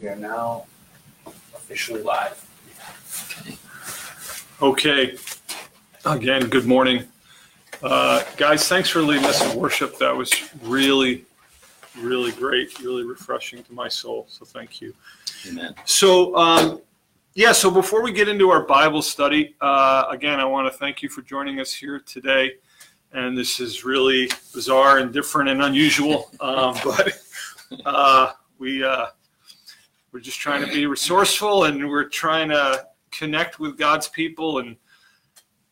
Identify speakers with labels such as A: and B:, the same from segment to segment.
A: We are now officially live.
B: Okay. Again, good morning. Uh, guys, thanks for leading us in worship. That was really, really great, really refreshing to my soul. So thank you.
A: Amen.
B: So, um, yeah, so before we get into our Bible study, uh, again, I want to thank you for joining us here today. And this is really bizarre and different and unusual, um, but uh, we uh, we're just trying to be resourceful and we're trying to connect with God's people and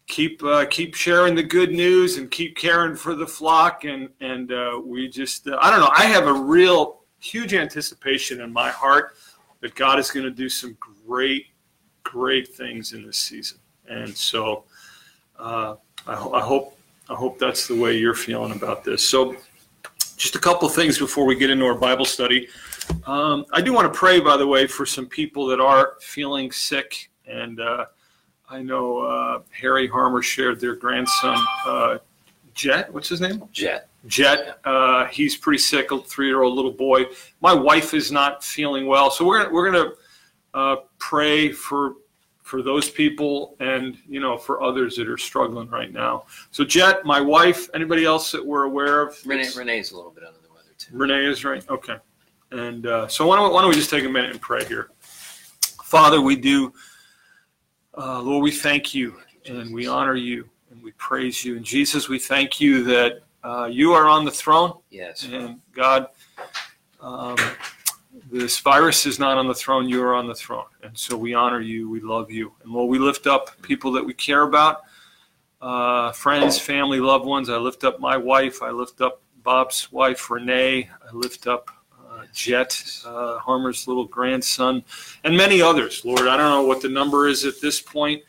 B: keep uh, keep sharing the good news and keep caring for the flock and and uh, we just uh, I don't know I have a real huge anticipation in my heart that God is going to do some great great things in this season and so uh, I, I hope I hope that's the way you're feeling about this so just a couple things before we get into our Bible study. Um, I do want to pray, by the way, for some people that are feeling sick. And uh, I know uh, Harry Harmer shared their grandson, uh, Jet. What's his name?
A: Jet.
B: Jet. Uh, he's pretty sick, a three-year-old little boy. My wife is not feeling well, so we're we're gonna uh, pray for for those people and you know for others that are struggling right now. So Jet, my wife, anybody else that we're aware of?
A: Renee, Renee's a little bit under the weather too.
B: Renee is right. Okay. And uh, so why don't, why don't we just take a minute and pray here? Father, we do, uh, Lord, we thank you and we honor you and we praise you. And Jesus, we thank you that uh, you are on the throne.
A: Yes.
B: And God, um, this virus is not on the throne, you are on the throne. And so we honor you, we love you. And Lord, we lift up people that we care about, uh, friends, family, loved ones. I lift up my wife, I lift up Bob's wife, Renee, I lift up Jet, uh, Harmer's little grandson, and many others. Lord, I don't know what the number is at this point.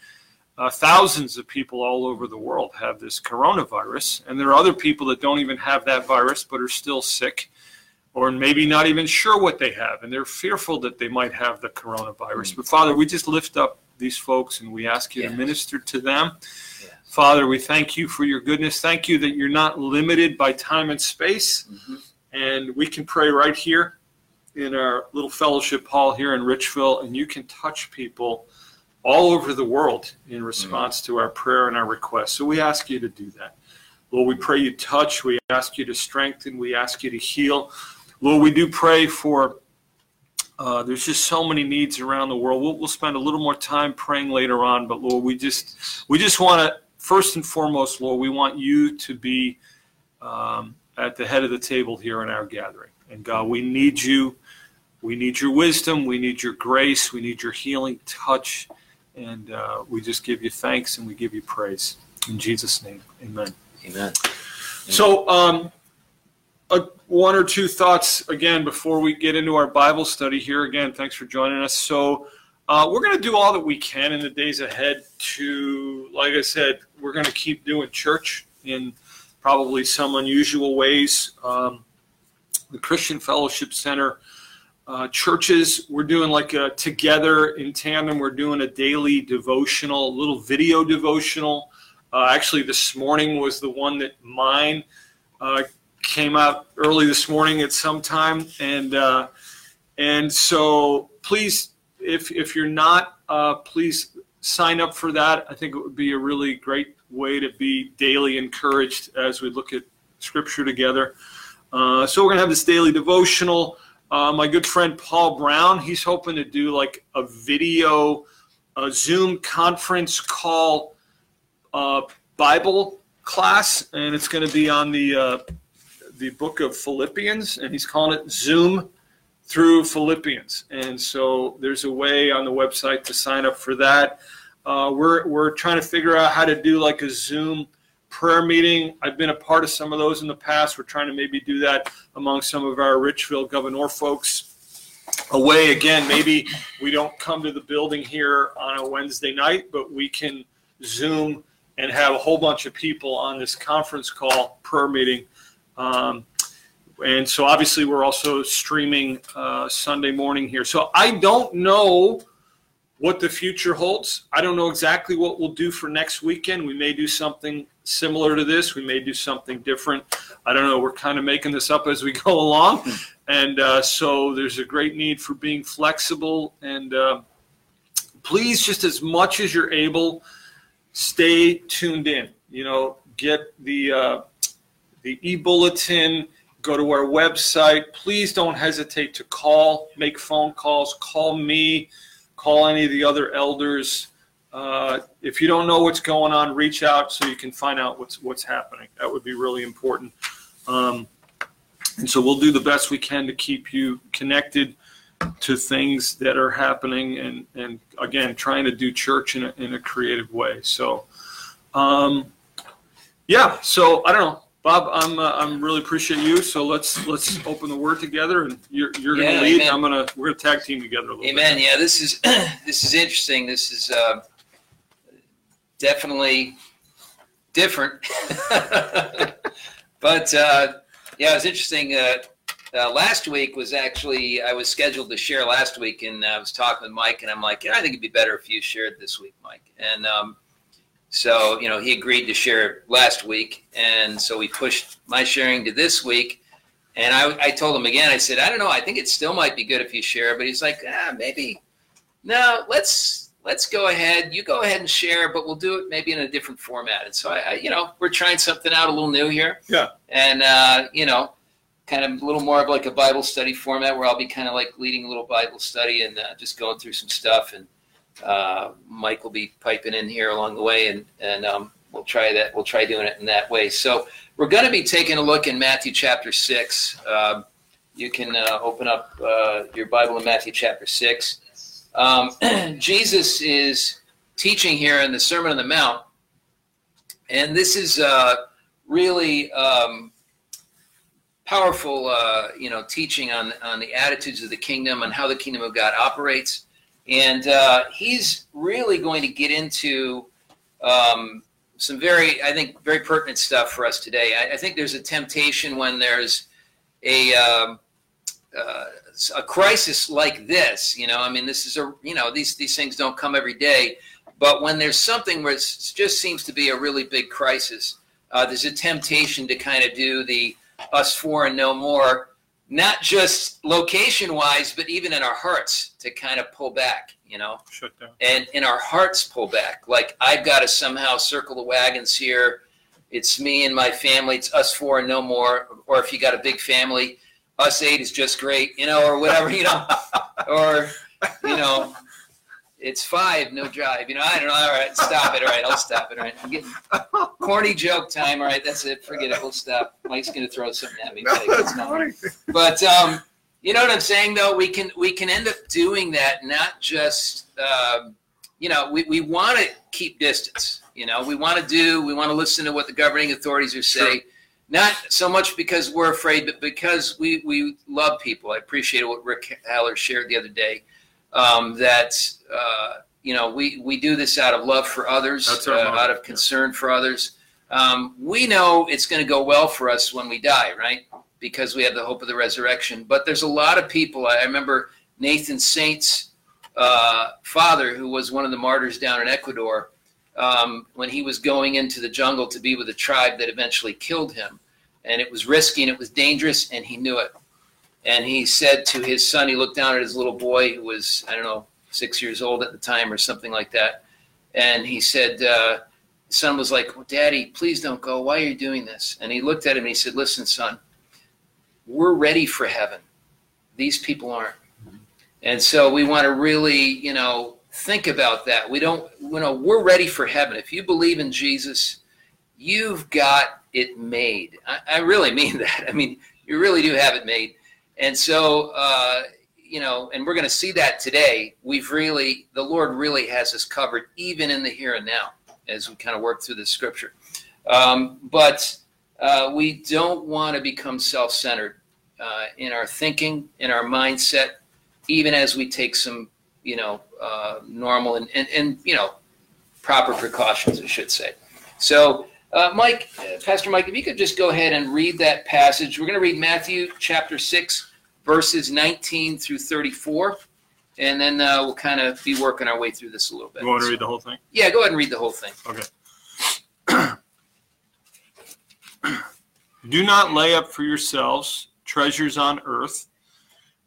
B: Uh, thousands of people all over the world have this coronavirus, and there are other people that don't even have that virus but are still sick or maybe not even sure what they have, and they're fearful that they might have the coronavirus. But Father, we just lift up these folks and we ask you to minister to them.
A: Yes.
B: Father, we thank you for your goodness. Thank you that you're not limited by time and space,
A: Mhm.
B: and we can pray right here in our little fellowship hall here in Richville, and you can touch people all over the world in response to our prayer and our request. So we ask you to do that. Lord, we pray you touch. We ask you to strengthen. We ask you to heal. Lord, we do pray for. Uh, there's just so many needs around the world. We'll, we'll spend a little more time praying later on, but Lord, we just we just want to first and foremost, Lord, we want you to be um, at the head of the table here in our gathering. And God, we need you. We need your wisdom. We need your grace. We need your healing touch. And uh, we just give you thanks and we give you praise. In Jesus' name, amen.
A: Amen.
B: So, um, uh, one or two thoughts again before we get into our Bible study here. Again, thanks for joining us. So, uh, we're going to do all that we can in the days ahead to, like I said, we're going to keep doing church in probably some unusual ways. Um, the Christian Fellowship Center. Uh, churches, we're doing like a together in tandem. We're doing a daily devotional, a little video devotional. Uh, actually, this morning was the one that mine uh, came out early this morning at some time, and uh, and so please, if if you're not, uh, please sign up for that. I think it would be a really great way to be daily encouraged as we look at Scripture together. Uh, so we're gonna have this daily devotional. Uh, my good friend Paul Brown, he's hoping to do like a video, a Zoom conference call uh, Bible class, and it's going to be on the uh, the book of Philippians, and he's calling it Zoom through Philippians. And so there's a way on the website to sign up for that. Uh, we're we're trying to figure out how to do like a Zoom prayer meeting. I've been a part of some of those in the past. We're trying to maybe do that among some of our Richville Gouverneur folks. Away again, maybe we don't come to the building here on a Wednesday night, but we can Zoom and have a whole bunch of people on this conference call prayer meeting. Um, and so obviously we're also streaming uh, Sunday morning here. So I don't know what the future holds. I don't know exactly what we'll do for next weekend. We may do something similar to this. We may do something different. I don't know. We're kind of making this up as we go along. And uh, so there's a great need for being flexible. And uh, please, just as much as you're able, stay tuned in. You know, get the uh, the e-bulletin. Go to our website. Please don't hesitate to call, make phone calls, call me, call any of the other elders. Uh, if you don't know what's going on, reach out so you can find out what's what's happening. That would be really important. Um, and so we'll do the best we can to keep you connected to things that are happening and, and again, trying to do church in a, in a creative way. So, um, yeah, so I don't know. Bob, I'm uh, I'm really appreciate you. So let's let's open the word together, and you're you're gonna lead.
A: amen.
B: I'm gonna we're gonna tag team together a little
A: Amen. Yeah, this is this is interesting. This is uh, definitely different, but uh, yeah, it was interesting. Uh, uh, last week was actually I was scheduled to share last week, and I was talking with Mike, and I'm like, yeah, I think it'd be better if you shared this week, Mike. And um, so you know, he agreed to share last week, and so we pushed my sharing to this week. And I, I told him again. I said, I don't know. I think it still might be good if you share. But he's like, ah, maybe. No, let's let's go ahead. You go ahead and share, but we'll do it maybe in a different format. And so I, I you know, we're trying something out a little new here.
B: Yeah.
A: And uh, you know, kind of a little more of like a Bible study format where I'll be kind of like leading a little Bible study and uh, just going through some stuff. And uh, Mike will be piping in here along the way, and and um, we'll try that. We'll try doing it in that way. So we're going to be taking a look in Matthew chapter six. Um, you can uh, open up uh, your Bible in Matthew chapter six. Um, Jesus is teaching here in the Sermon on the Mount, and this is uh, really um, powerful, uh, you know, teaching on on the attitudes of the kingdom and how the kingdom of God operates. And uh, he's really going to get into um, some very, I think, very pertinent stuff for us today. I, I think there's a temptation when there's a um, uh, a crisis like this. You know, I mean, this is a, you know, these these things don't come every day. But when there's something where it just seems to be a really big crisis, uh, there's a temptation to kind of do the us four and no more, not just location wise, but even in our hearts to kind of pull back. You know.
B: Shut down.
A: and in our hearts pull back. Like I've got to somehow circle the wagons here. It's me and my family. It's us four and no more. Or if you got a big family, us eight is just great, you know, or whatever, you know, or you know, it's five, no drive. You know, I don't know. All right, stop it. All right, I'll stop it. All right, I'm getting corny joke time. All right, that's it. Forget it. We'll stop. Mike's gonna throw something at me. but it's not. But um, you know what I'm saying, though. We can we can end up doing that. Not just um, you know, we, we want to keep distance. You know, we want to do. We want to listen to what the governing authorities are saying. Not so much because we're afraid, but because we we love people. I appreciate what Rick Haller shared the other day. Um, that uh, you know, we we do this out of love for others, uh, out of
B: yeah.
A: concern for others. Um, we know it's going to go well for us when we die, right? Because we have the hope of the resurrection. But there's a lot of people. I I remember Nathan Saint's uh, father, who was one of the martyrs down in Ecuador, um, when he was going into the jungle to be with a tribe that eventually killed him. And it was risky and it was dangerous, and he knew it. And he said to his son, he looked down at his little boy, who was, I don't know, six years old at the time or something like that. And he said, uh, son was like, well, Daddy, please don't go. Why are you doing this? And he looked at him and he said, Listen, son, we're ready for heaven. These people aren't. And so we want to really, you know, think about that. We don't, you know, we're ready for heaven. If you believe in Jesus, you've got it made. I, I really mean that. I mean, you really do have it made. And so, uh, you know, and we're going to see that today. We've really, the Lord really has us covered, even in the here and now, as we kind of work through the scripture. Um, but uh, we don't want to become self centered uh, in our thinking, in our mindset, even as we take some, you know, uh, normal and, and, and, you know, proper precautions, I should say. So, uh, Mike, uh, Pastor Mike, if you could just go ahead and read that passage. We're going to read Matthew chapter 6, verses 19 through 34. And then uh, we'll kind of be working our way through this a little bit.
B: You want to read the whole thing?
A: Yeah, go ahead and read the whole thing. Okay.
B: Do not lay up for yourselves treasures on earth,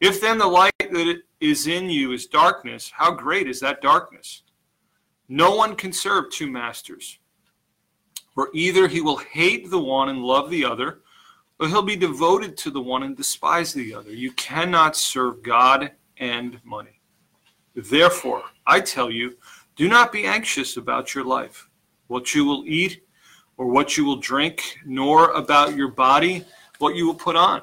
B: If then the light that is in you is darkness, how great is that darkness? No one can serve two masters. For either he will hate the one and love the other, or he'll be devoted to the one and despise the other. You cannot serve God and money. Therefore, I tell you, do not be anxious about your life, what you will eat or what you will drink, nor about your body, what you will put on.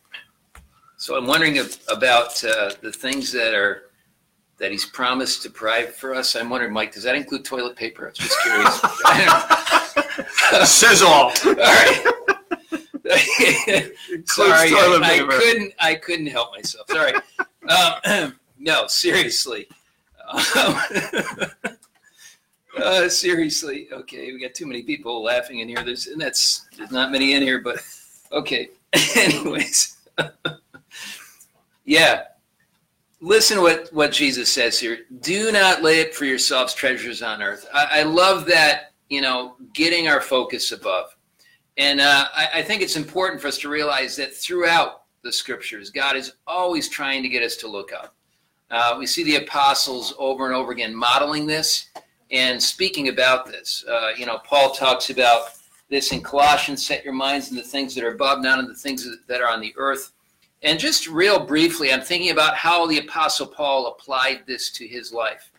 A: So I'm wondering if, about uh, the things that are that he's promised to provide for us. I'm wondering, Mike, does that include toilet paper? I'm just curious.
B: Says all.
A: all right. Sorry, I, I, couldn't. I couldn't help myself. Sorry. Um, no, seriously. Um, uh, seriously. Okay, we got too many people laughing in here. There's and that's there's not many in here, but okay. Anyways. Yeah. Listen what, what Jesus says here. Do not lay up for yourselves treasures on earth. I, I love that, you know, getting our focus above. And uh, I, I think it's important for us to realize that throughout the scriptures, God is always trying to get us to look up. Uh, we see the apostles over and over again modeling this and speaking about this. Uh, you know, Paul talks about this in Colossians set your minds on the things that are above, not on the things that are on the earth. And just real briefly, I'm thinking about how the Apostle Paul applied this to his life.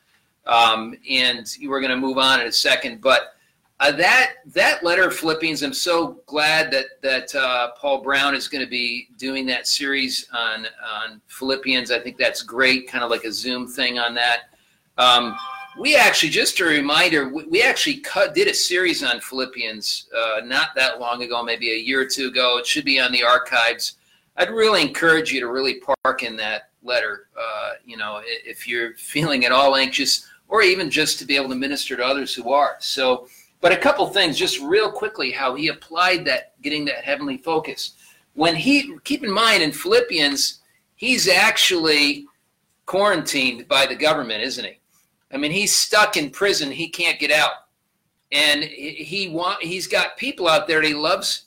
A: Um, and we're going to move on in a second. But uh, that that letter of Philippians, I'm so glad that that uh, Paul Brown is going to be doing that series on on Philippians. I think that's great, kind of like a Zoom thing on that. Um, we actually, just a reminder, we, we actually cut, did a series on Philippians uh, not that long ago, maybe a year or two ago. It should be on the archives. I'd really encourage you to really park in that letter. Uh, you know, if you're feeling at all anxious, or even just to be able to minister to others who are. So, but a couple things, just real quickly, how he applied that, getting that heavenly focus. When he, keep in mind, in Philippians, he's actually quarantined by the government, isn't he? I mean, he's stuck in prison; he can't get out, and he want he's got people out there that he loves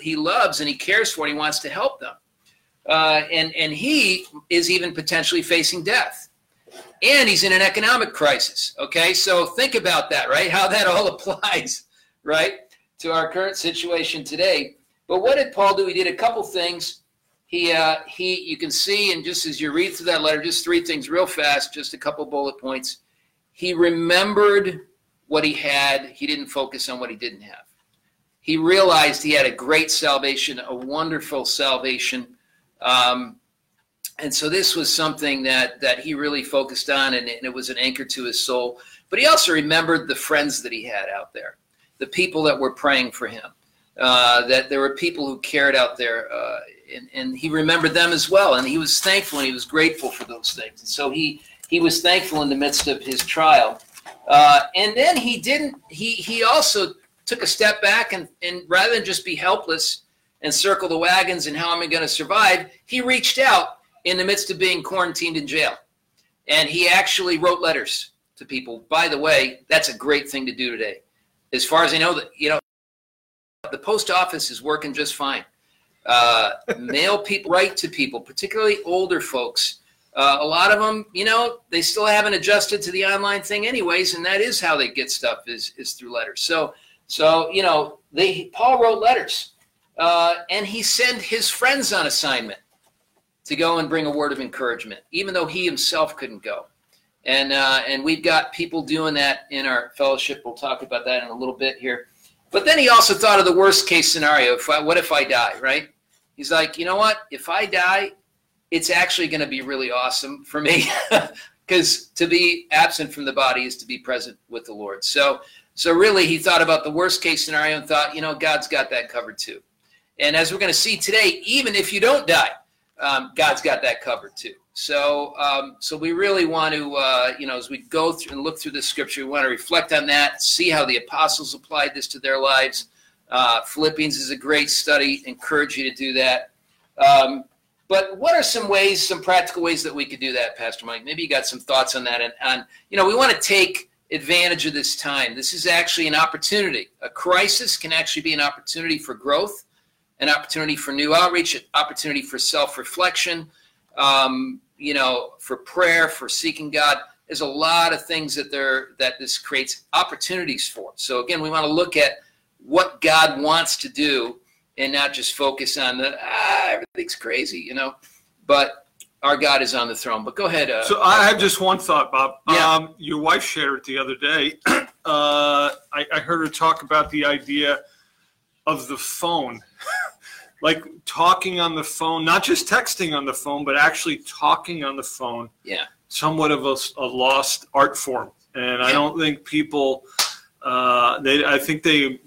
A: he loves and he cares for and he wants to help them. Uh, and, and he is even potentially facing death. And he's in an economic crisis. Okay, so think about that, right? How that all applies, right, to our current situation today. But what did Paul do? He did a couple things. He, uh, he, you can see, and just as you read through that letter, just three things real fast, just a couple bullet points. He remembered what he had. He didn't focus on what he didn't have he realized he had a great salvation, a wonderful salvation. Um, and so this was something that, that he really focused on, and, and it was an anchor to his soul. But he also remembered the friends that he had out there, the people that were praying for him. uh, that there were people who cared out there, uh, and, and he remembered them as well. And he was thankful and he was grateful for those things. And so he he was thankful in the midst of his trial. Uh, and then he didn't. He he also took a step back and and rather than just be helpless and circle the wagons and how am I going to survive, he reached out in the midst of being quarantined in jail, and he actually wrote letters to people. By the way, that's a great thing to do today. As far as I know, that you know, the post office is working just fine. Uh, mail people, write to people, particularly older folks. Uh, a lot of them, you know, they still haven't adjusted to the online thing, anyways, and that is how they get stuff is is through letters. So, so you know, they Paul wrote letters, uh, and he sent his friends on assignment to go and bring a word of encouragement, even though he himself couldn't go. And uh, and we've got people doing that in our fellowship. We'll talk about that in a little bit here. But then he also thought of the worst case scenario. If I, what if I die? Right? He's like, you know what? If I die, it's actually going to be really awesome for me because to be absent from the body is to be present with the Lord. So so really, he thought about the worst case scenario and thought, you know, God's got that covered too. And as we're going to see today, even if you don't die, um, God's got that covered too. So, um, so we really want to, uh, you know, as we go through and look through the scripture, we want to reflect on that, see how the apostles applied this to their lives. Uh, Philippians is a great study. Encourage you to do that. Um, but what are some ways, some practical ways that we could do that, Pastor Mike? Maybe you got some thoughts on that. And on, you know, we want to take advantage of this time. This is actually an opportunity. A crisis can actually be an opportunity for growth an opportunity for new outreach, an opportunity for self-reflection, um, you know, for prayer, for seeking God. There's a lot of things that there that this creates opportunities for. So again, we want to look at what God wants to do and not just focus on the ah, everything's crazy, you know. But our God is on the throne. But go ahead. Uh,
B: so I have just one thought, Bob.
A: Yeah.
B: Um, your wife shared it the other day. uh, I, I heard her talk about the idea of the phone like talking on the phone, not just texting on the phone, but actually talking on the phone.
A: Yeah.
B: Somewhat of a, a lost art form, and I don't think people. Uh, they, I think they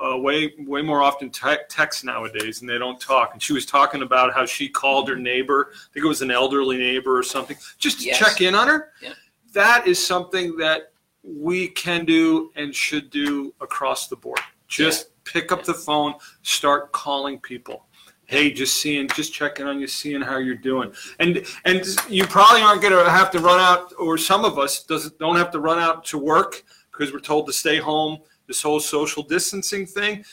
B: uh, way way more often te- text nowadays, and they don't talk. And she was talking about how she called her neighbor. I think it was an elderly neighbor or something, just to
A: Yes.
B: check in on her.
A: Yeah.
B: That is something that we can do and should do across the board. Just pick up the phone, start calling people. Hey, just seeing, just checking on you, seeing how you're doing. And and you probably aren't going to have to run out, or some of us doesn't don't have to run out to work because we're told to stay home. This whole social distancing thing.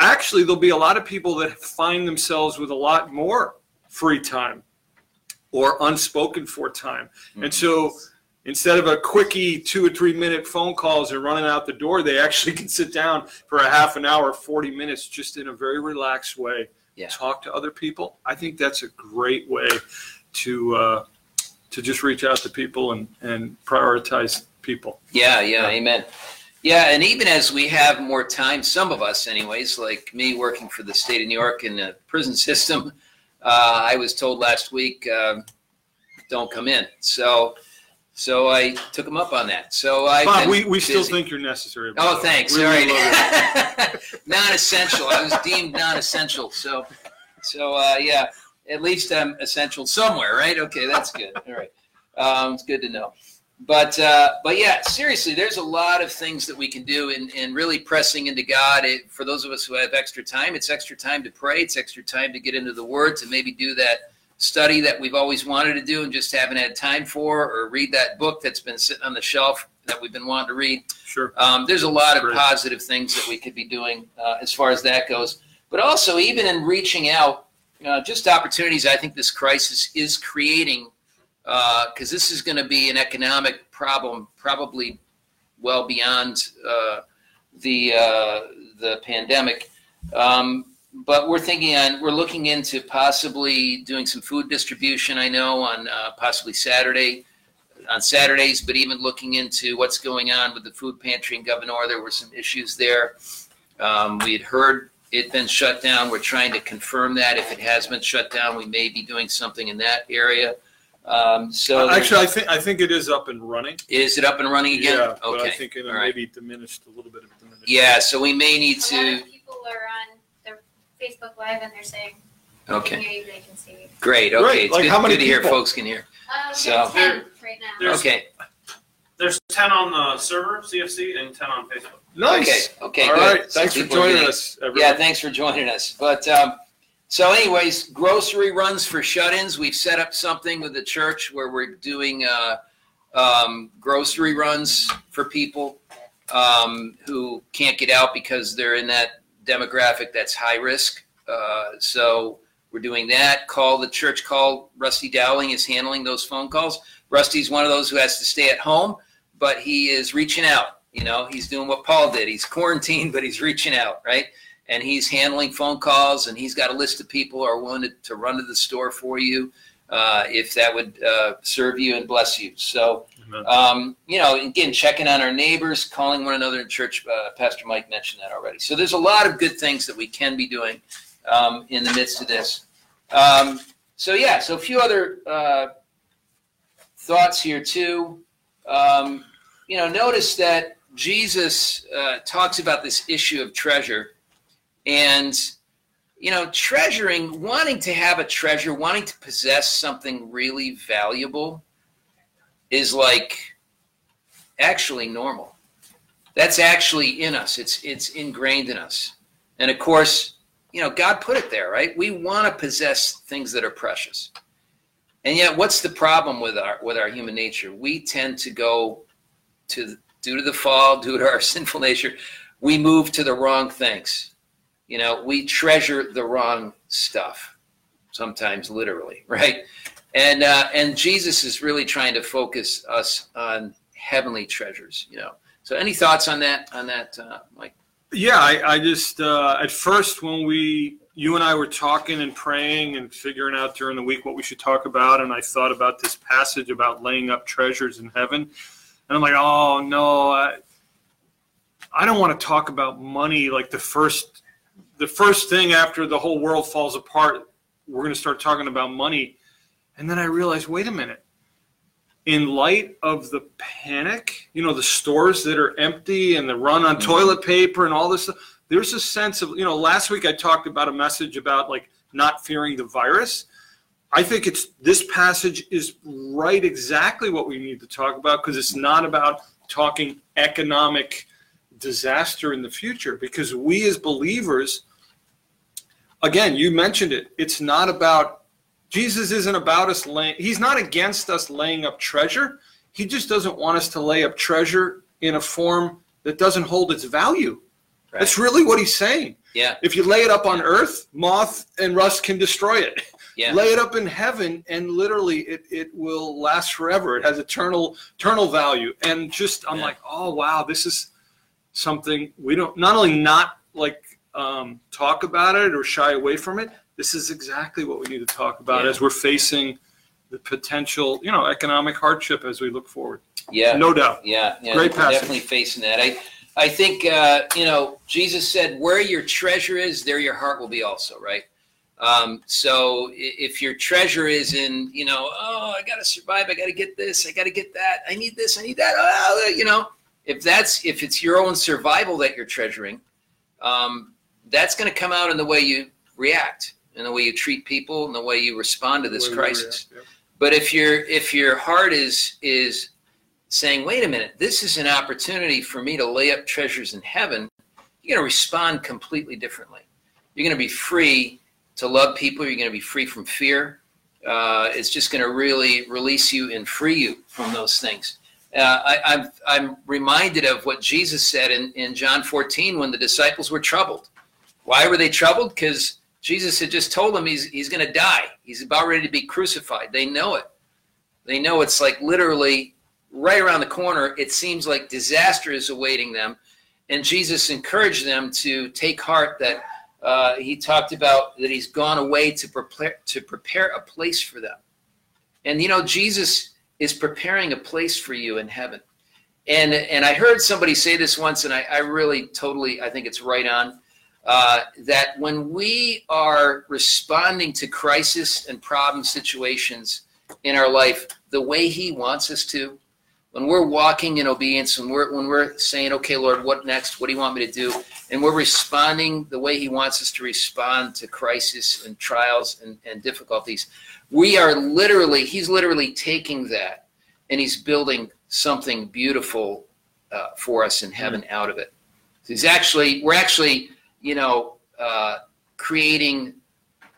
B: Actually, there'll be a lot of people that find themselves with a lot more free time or unspoken for time. And so instead of a quickie two or three minute phone calls and running out the door, they actually can sit down for a half an hour, 40 minutes, just in a very relaxed way,
A: Yeah.
B: talk to other people. I think that's a great way to, uh, to just reach out to people and, and prioritize people.
A: Yeah, yeah,
B: Yeah.
A: amen. Yeah, and even as we have more time, some of us, anyways, like me working for the state of New York in the prison system, uh, I was told last week, um, don't come in. So, so I took them up on that. So I.
B: Bob, we, we still think you're necessary. by the
A: Oh,
B: way.
A: thanks. All
B: really
A: right.
B: love you.
A: non-essential. I was deemed non-essential. So, so uh, yeah, at least I'm essential somewhere, right? Okay, that's good. All right, um, it's good to know. But uh, but yeah, seriously, there's a lot of things that we can do in, in really pressing into God. It, for those of us who have extra time, it's extra time to pray. It's extra time to get into the Word to maybe do that study that we've always wanted to do and just haven't had time for, or read that book that's been sitting on the shelf that we've been wanting to read.
B: Sure.
A: Um, there's a lot of
B: Great.
A: positive things that we could be doing uh, as far as that goes. But also, even in reaching out, uh, just opportunities I think this crisis is creating, because this is going to be an economic problem probably well beyond uh, the uh, the pandemic. Um, but we're thinking on we're looking into possibly doing some food distribution. I know on uh, possibly Saturday on Saturdays, but even looking into what's going on with the food pantry in Gouverneur, there were some issues there. Um, we had heard it been shut down. We're trying to confirm that. If it has been shut down, we may be doing something in that area. Um, so
B: Actually, I think, I think it is up and running.
A: is it up and running again?
B: Yeah, but
A: okay.
B: I think it
A: All right.
B: maybe diminished a little bit of diminished.
A: Yeah, so we may need
C: A lot
A: to.
C: of people are on the Facebook Live and they're saying
A: Okay.
C: they can hear you, they can see you.
A: Great. Okay.
B: Great.
A: It's
B: Like
A: good,
B: how many
A: good to hear
B: people?
A: folks can hear.
C: Um,
A: So-
C: there's ten right now.
D: There's-
A: Okay.
D: There's 10 on the server, CFC, and 10 on Facebook.
B: Nice.
A: Okay. Okay.
B: All
A: good.
B: right.
A: So
B: Thanks for
A: people are
B: joining
A: getting-
B: us, everyone.
A: Yeah, thanks for joining us. But um, so, anyways, grocery runs for shut-ins. We've set up something with the church where we're doing uh, um, grocery runs for people um, who can't get out because they're in that demographic that's high risk. Uh, so we're doing that. Call the church. Call Rusty Dowling is handling those phone calls. Rusty's one of those who has to stay at home, but he is reaching out. You know, he's doing what Paul did. He's quarantined, but he's reaching out, right? And he's handling phone calls and he's got a list of people who are willing to, to run to the store for you uh, if that would uh, serve you and bless you. So um, you know again checking on our neighbors calling one another in church uh, pastor mike mentioned that already. So there's a lot of good things that we can be doing um, in the midst of this. Um, so yeah so a few other uh, thoughts here too. Um, you know notice that jesus uh, talks about this issue of treasure and you know treasuring wanting to have a treasure wanting to possess something really valuable is like actually normal. That's actually in us. It's it's ingrained in us. And of course you know god put it there right? We want to possess things that are precious. And yet what's the problem with our with our human nature? We tend to go to due to the fall due to our sinful nature we move to the wrong things you know we treasure the wrong stuff sometimes literally right? And uh, and jesus is really trying to focus us on heavenly treasures you know? So any thoughts on that on that uh, mike?
B: Yeah, I, I just uh, at first when we you and I were talking and praying and figuring out during the week what we should talk about, and I thought about this passage about laying up treasures in heaven, and I'm like, oh no, I, I don't want to talk about money like the first the first thing after the whole world falls apart. We're going to start talking about money, and then I realized, wait a minute. In light of the panic, you know, the stores that are empty and the run on
A: Mhm.
B: toilet paper and all this stuff, there's a sense of, you know, last week I talked about a message about like not fearing the virus. I think it's this passage is right exactly what we need to talk about because it's not about talking economic disaster in the future because we as believers again you mentioned it it's not about jesus isn't about us laying he's not against us laying up treasure. He just doesn't want us to lay up treasure in a form that doesn't hold its value.
A: Right.
B: that's really what he's saying.
A: Yeah.
B: If you lay it up on earth moth and rust can destroy it.
A: Yeah.
B: Lay it up in heaven and literally it, it will last forever. It has eternal eternal value. And just i'm
A: Yeah.
B: like oh wow this is something we don't not only not like um, talk about it or shy away from it this is exactly what we need to talk about
A: Yeah.
B: as we're facing the potential you know economic hardship as we look forward
A: yeah
B: no doubt
A: Yeah, yeah,
B: Great passage.
A: definitely facing that. I, I think uh, you know Jesus said, "Where your treasure is, there your heart will be also." Right. Um, so if your treasure is in, you know, oh, I got to survive, I got to get this, I got to get that, I need this, I need that, oh, you know, if that's if it's your own survival that you're treasuring, um, that's going to come out in the way you react, in the way you treat people, in the way you respond to this crisis.
B: react,
A: But if your if your heart is is saying, wait a minute, this is an opportunity for me to lay up treasures in heaven, you're going to respond completely differently. You're going to be free to love people. You're going to be free from fear. Uh, it's just going to really release you and free you from those things. Uh, I, I'm, I'm reminded of what Jesus said in, in John 14 when the disciples were troubled. Why were they troubled? Because Jesus had just told them he's, he's going to die. He's about ready to be crucified. They know it. They know it's like literally right around the corner. It seems like disaster is awaiting them. And Jesus encouraged them to take heart that uh, he talked about that he's gone away to prepare to prepare a place for them. And you know, Jesus is preparing a place for you in heaven. And and I heard somebody say this once, and I, I really totally I think it's right on. Uh, that when we are responding to crisis and problem situations in our life the way he wants us to, when we're walking in obedience, when we're when we're saying, "Okay, Lord, what next? What do you want me to do?" and we're responding the way He wants us to respond to crisis and trials and, and difficulties, we are literally He's literally taking that and He's building something beautiful uh, for us in heaven out of it. He's actually we're actually you know uh, creating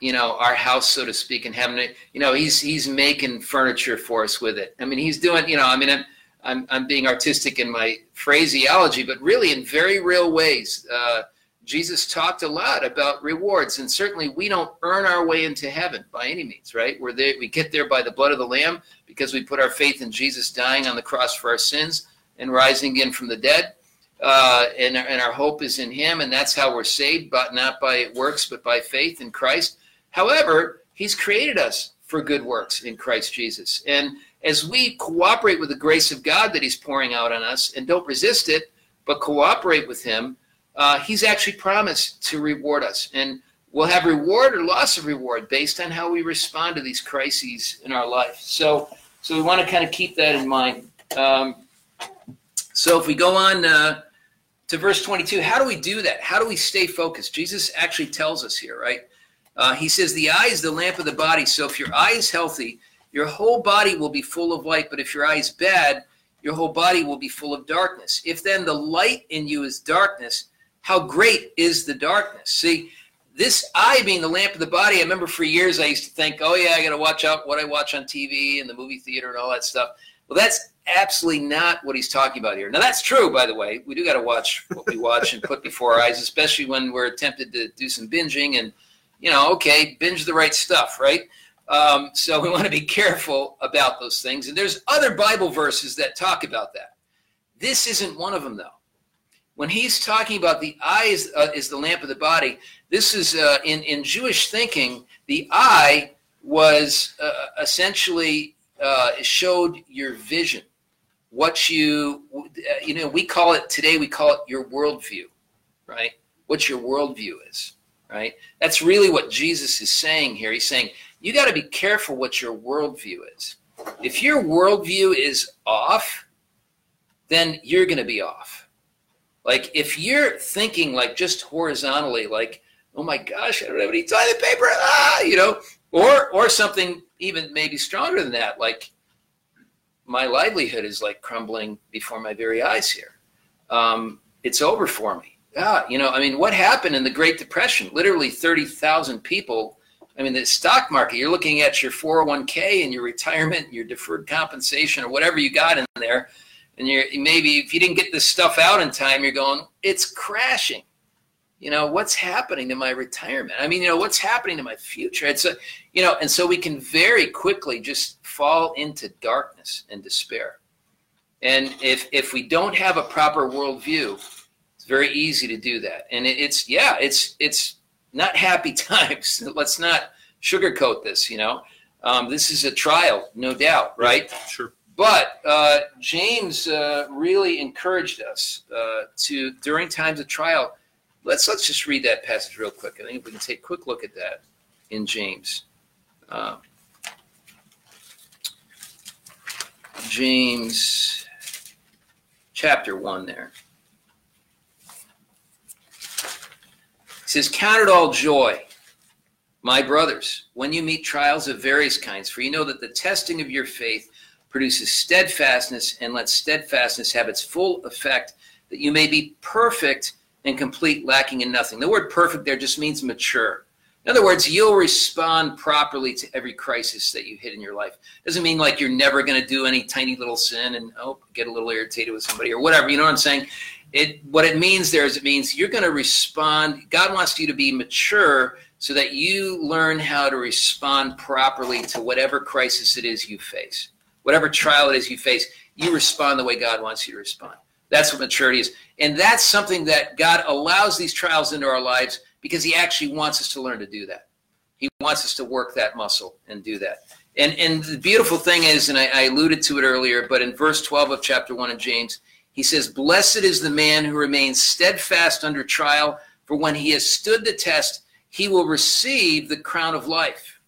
A: you know our house so to speak in heaven. You know he's he's making furniture for us with it. I mean he's doing you know i mean i'm i'm, I'm being artistic in my phraseology but really in very real ways uh, jesus talked a lot about rewards and certainly we don't earn our way into heaven by any means right we're there we get there by the blood of the lamb because we put our faith in jesus dying on the cross for our sins and rising again from the dead uh, and, and our hope is in him and that's how we're saved but not by works but by faith in christ However, he's created us for good works in Christ Jesus. And as we cooperate with the grace of God that he's pouring out on us and don't resist it, but cooperate with him, uh, he's actually promised to reward us. And we'll have reward or loss of reward based on how we respond to these crises in our life. So, so we want to kind of keep that in mind. Um, so if we go on uh, to verse 22, how do we do that? How do we stay focused? Jesus actually tells us here, right? Uh, he says, The eye is the lamp of the body. So if your eye is healthy, your whole body will be full of light. But if your eye is bad, your whole body will be full of darkness. If then the light in you is darkness, how great is the darkness? See, this eye being the lamp of the body, I remember for years I used to think, oh, yeah, I got to watch out what I watch on TV and the movie theater and all that stuff. Well, that's absolutely not what he's talking about here. Now, that's true, by the way. We do got to watch what we watch and put before our eyes, especially when we're tempted to do some binging and you know, okay, binge the right stuff, right? Um, so we want to be careful about those things. And there's other Bible verses that talk about that. This isn't one of them, though. When he's talking about the eye is, uh, is the lamp of the body, this is uh, in, in Jewish thinking, the eye was uh, essentially uh, showed your vision. What you, uh, you know, we call it today, we call it your worldview, right? What your worldview is right? That's really what Jesus is saying here. He's saying, you got to be careful what your worldview is. If your worldview is off, then you're going to be off. Like if you're thinking like just horizontally, like, oh my gosh, I don't have any toilet paper, ah, you know, or or something even maybe stronger than that, like my livelihood is like crumbling before my very eyes here. Um, it's over for me yeah, you know, I mean, what happened in the Great Depression? Literally 30,000 people. I mean, the stock market, you're looking at your 401k and your retirement, your deferred compensation, or whatever you got in there. And you're maybe, if you didn't get this stuff out in time, you're going, it's crashing. You know, what's happening to my retirement? I mean, you know, what's happening to my future? It's a, you know, and so we can very quickly just fall into darkness and despair. And if, if we don't have a proper worldview, it's very easy to do that. And it, it's yeah, it's it's not happy times. Let's not sugarcoat this. You know, um, this is a trial, no doubt, right?
B: Sure.
A: But uh, James uh, really encouraged us uh, to during times of trial. Let's let's just read that passage real quick. I think we can take a quick look at that in James. Um, James chapter 1 there. It says, Count it all joy, my brothers, when you meet trials of various kinds, for you know that the testing of your faith produces steadfastness, and let steadfastness have its full effect, that you may be perfect and complete, lacking in nothing. The word perfect there just means mature. In other words, you'll respond properly to every crisis that you hit in your life. Doesn't mean like you're never going to do any tiny little sin and oh, get a little irritated with somebody or whatever. You know what I'm saying? it what it means there is it means you're going to respond god wants you to be mature so that you learn how to respond properly to whatever crisis it is you face whatever trial it is you face you respond the way god wants you to respond. That's what maturity is. And that's something that god allows these trials into our lives because he actually wants us to learn to do that. He wants us to work that muscle and do that. And and the beautiful thing is and I, I alluded to it earlier but in verse 12 of chapter 1 of james he says, Blessed is the man who remains steadfast under trial, for when he has stood the test, he will receive the crown of life,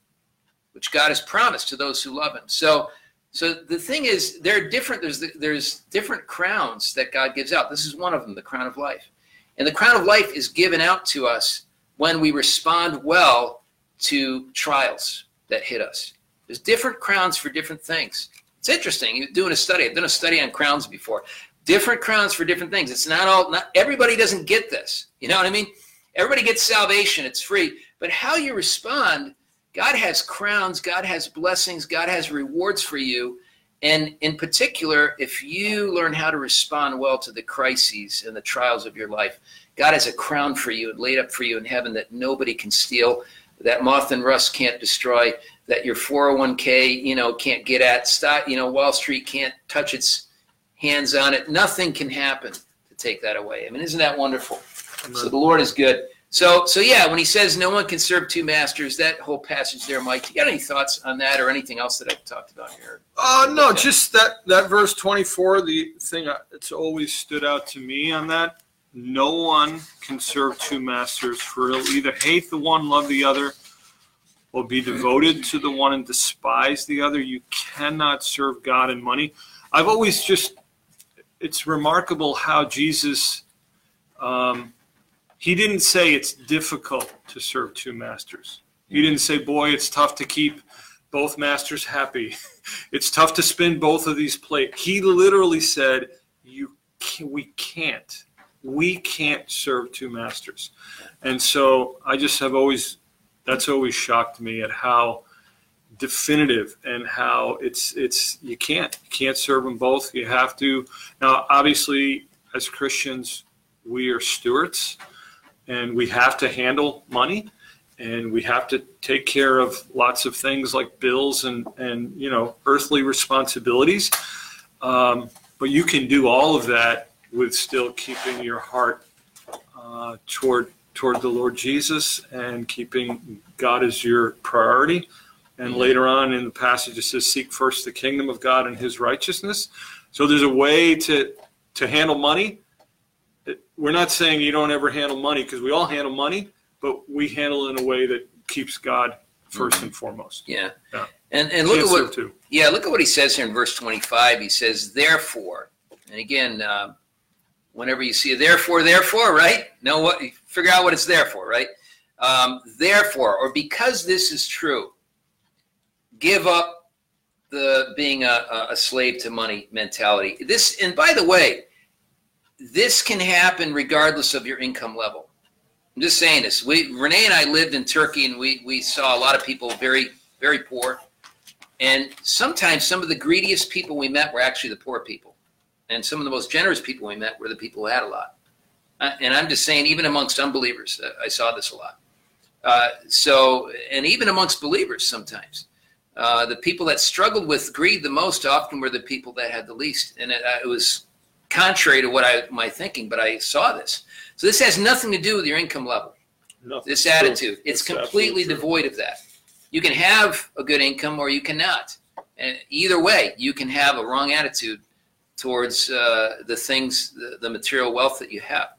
A: which God has promised to those who love him. So So the thing is, there are different. There's there's different crowns that God gives out. This is one of them, the crown of life, and the crown of life is given out to us when we respond well to trials that hit us. There's different crowns for different things. It's interesting. You're doing a study. I've done a study on crowns before. Different crowns for different things. It's not all. Not everybody doesn't get this. You know what I mean? Everybody gets salvation. It's free. But how you respond God has crowns, God has blessings, God has rewards for you. And in particular, if you learn how to respond well to the crises and the trials of your life, God has a crown for you and laid up for you in heaven that nobody can steal, that moth and rust can't destroy, that your 401k, you know, can't get at. Stock, you know, Wall Street can't touch its hands on it. Nothing can happen to take that away. I mean, isn't that wonderful? So the Lord is good. So, so yeah, when he says no one can serve two masters, that whole passage there, Mike. Do you got any thoughts on that, or anything else that I've talked about here?
B: Uh, no, just that that verse twenty four. The thing that's always stood out to me on that: no one can serve two masters, for he'll either hate the one, love the other, or be devoted to the one and despise the other. You cannot serve God and money. I've always just it's remarkable how Jesus. Um, he didn't say it's difficult to serve two masters. He mm. didn't say, boy, it's tough to keep both masters happy. it's tough to spin both of these plates. He literally said, you can, we can't. We can't serve two masters. And so I just have always, that's always shocked me at how definitive and how it's, it's, you can't, you can't serve them both. You have to. Now, obviously, as Christians, we are stewards and we have to handle money and we have to take care of lots of things like bills and, and you know earthly responsibilities. Um, but you can do all of that with still keeping your heart uh, toward toward the lord jesus and keeping god as your priority. And later on in the passage it says seek first the kingdom of god and his righteousness. So there's a way to to handle money we're not saying you don't ever handle money because we all handle money, but we handle it in a way that keeps God 1st and foremost.
A: Yeah.
B: Yeah.
A: And and look at what
B: two.
A: yeah look at what he says here in verse twenty five. He says therefore, and again, uh, whenever you see a therefore, therefore, right? Know what? Figure out what it's there for, right? Um, therefore, or because this is true, give up the being a, a slave to money mentality. This and by the way, this can happen regardless of your income level. I'm just saying this. We Renee and I lived in Turkey, and we we saw a lot of people very very poor, and sometimes some of the greediest people we met were actually the poor people, and some of the most generous people we met were the people who had a lot. Uh, and I'm just saying, even amongst unbelievers, uh, I saw this a lot. Uh, so, and even amongst believers, sometimes. Uh, the people that struggled with greed the most often were the people that had the least, and it, uh, it was contrary to what I my thinking, but I saw this. So this has nothing to do with your income level.
B: Nothing.
A: This attitude, it's completely devoid of that. You can have a good income or you cannot. And either way, you can have a wrong attitude towards uh, the things, the, the material wealth that you have.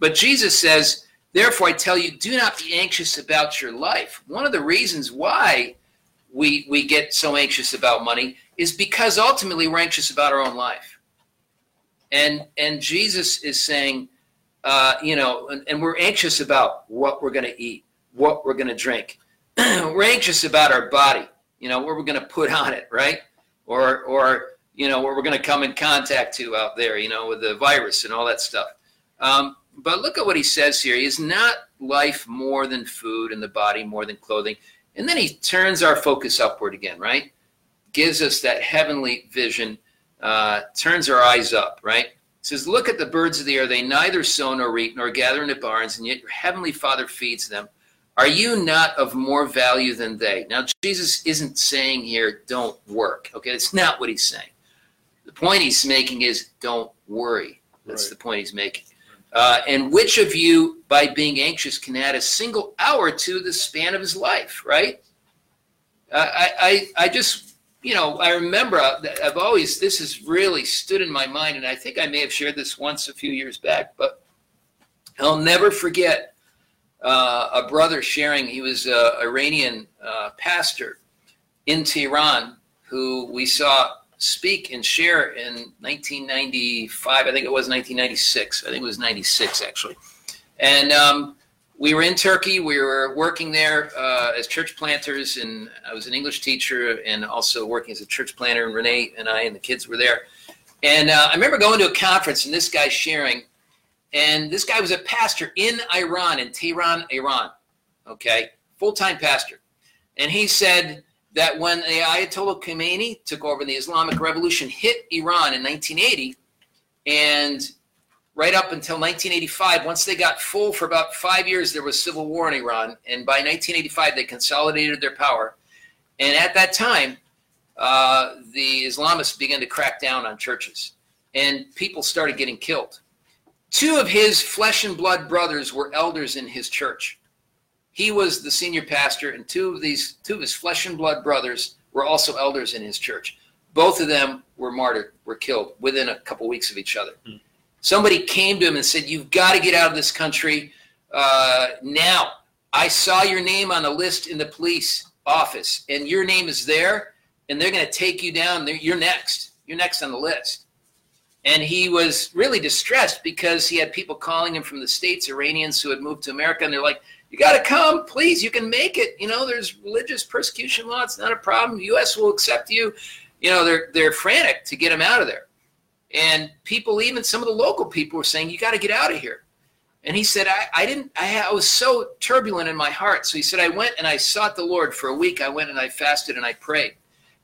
A: But Jesus says, therefore, I tell you, do not be anxious about your life. One of the reasons why we we get so anxious about money is because ultimately we're anxious about our own life. And and Jesus is saying, uh, you know, and, and we're anxious about what we're going to eat, what we're going to drink. we're anxious about our body, you know, what we're going to put on it, right? Or or you know, what we're going to come in contact to out there, you know, with the virus and all that stuff. Um, but look at what he says here. Is not life more than food and the body more than clothing? And then he turns our focus upward again, right? Gives us that heavenly vision, uh, turns our eyes up, right? says, Look at the birds of the air. They neither sow nor reap nor gather into barns, and yet your heavenly Father feeds them. Are you not of more value than they? Now, Jesus isn't saying here, don't work. Okay, that's not what he's saying. The point he's making is, don't worry. That's
B: Right.
A: the point he's making. Uh, and which of you, by being anxious, can add a single hour to the span of his life, right? I, I, I just, you know, I remember uh, I've always, this has really stood in my mind, and I think I may have shared this once a few years back, but I'll never forget uh, a brother sharing, he was an Iranian uh, pastor in Tehran who we saw speak and share in 1995. I think it was 1996. I think it was 96 actually. And um, we were in Turkey. We were working there uh, as church planters, and I was an English teacher and also working as a church planter. And Renee and I and the kids were there. And uh, I remember going to a conference and this guy sharing, and this guy was a pastor in Iran, in Tehran, Iran. Okay, full time pastor. And he said that when the Ayatollah Khomeini took over the Islamic Revolution, hit Iran in 1980, and right up until 1985, once they got full for about five years, there was civil war in Iran. And by 1985, they consolidated their power. And at that time, uh, the Islamists began to crack down on churches, and people started getting killed. Two of his flesh and blood brothers were elders in his church. He was the senior pastor, and two of these two of his flesh and blood brothers were also elders in his church. Both of them were martyred, were killed within a couple weeks of each other.
B: Hmm.
A: Somebody came to him and said, "You've got to get out of this country uh, now." I saw your name on a list in the police office, and your name is there and they're going to take you down. You're next. You're next on the list. And he was really distressed because he had people calling him from the States, Iranians who had moved to America, and they're like, You got to come, please. You can make it. You know, there's religious persecution law. It's not a problem. The U.S. will accept you. You know, they're, they're frantic to get him out of there. And people, even some of the local people, were saying, You got to get out of here. And he said, I, I didn't, I, I was so turbulent in my heart. So he said, I went and I sought the Lord for a week. I went and I fasted and I prayed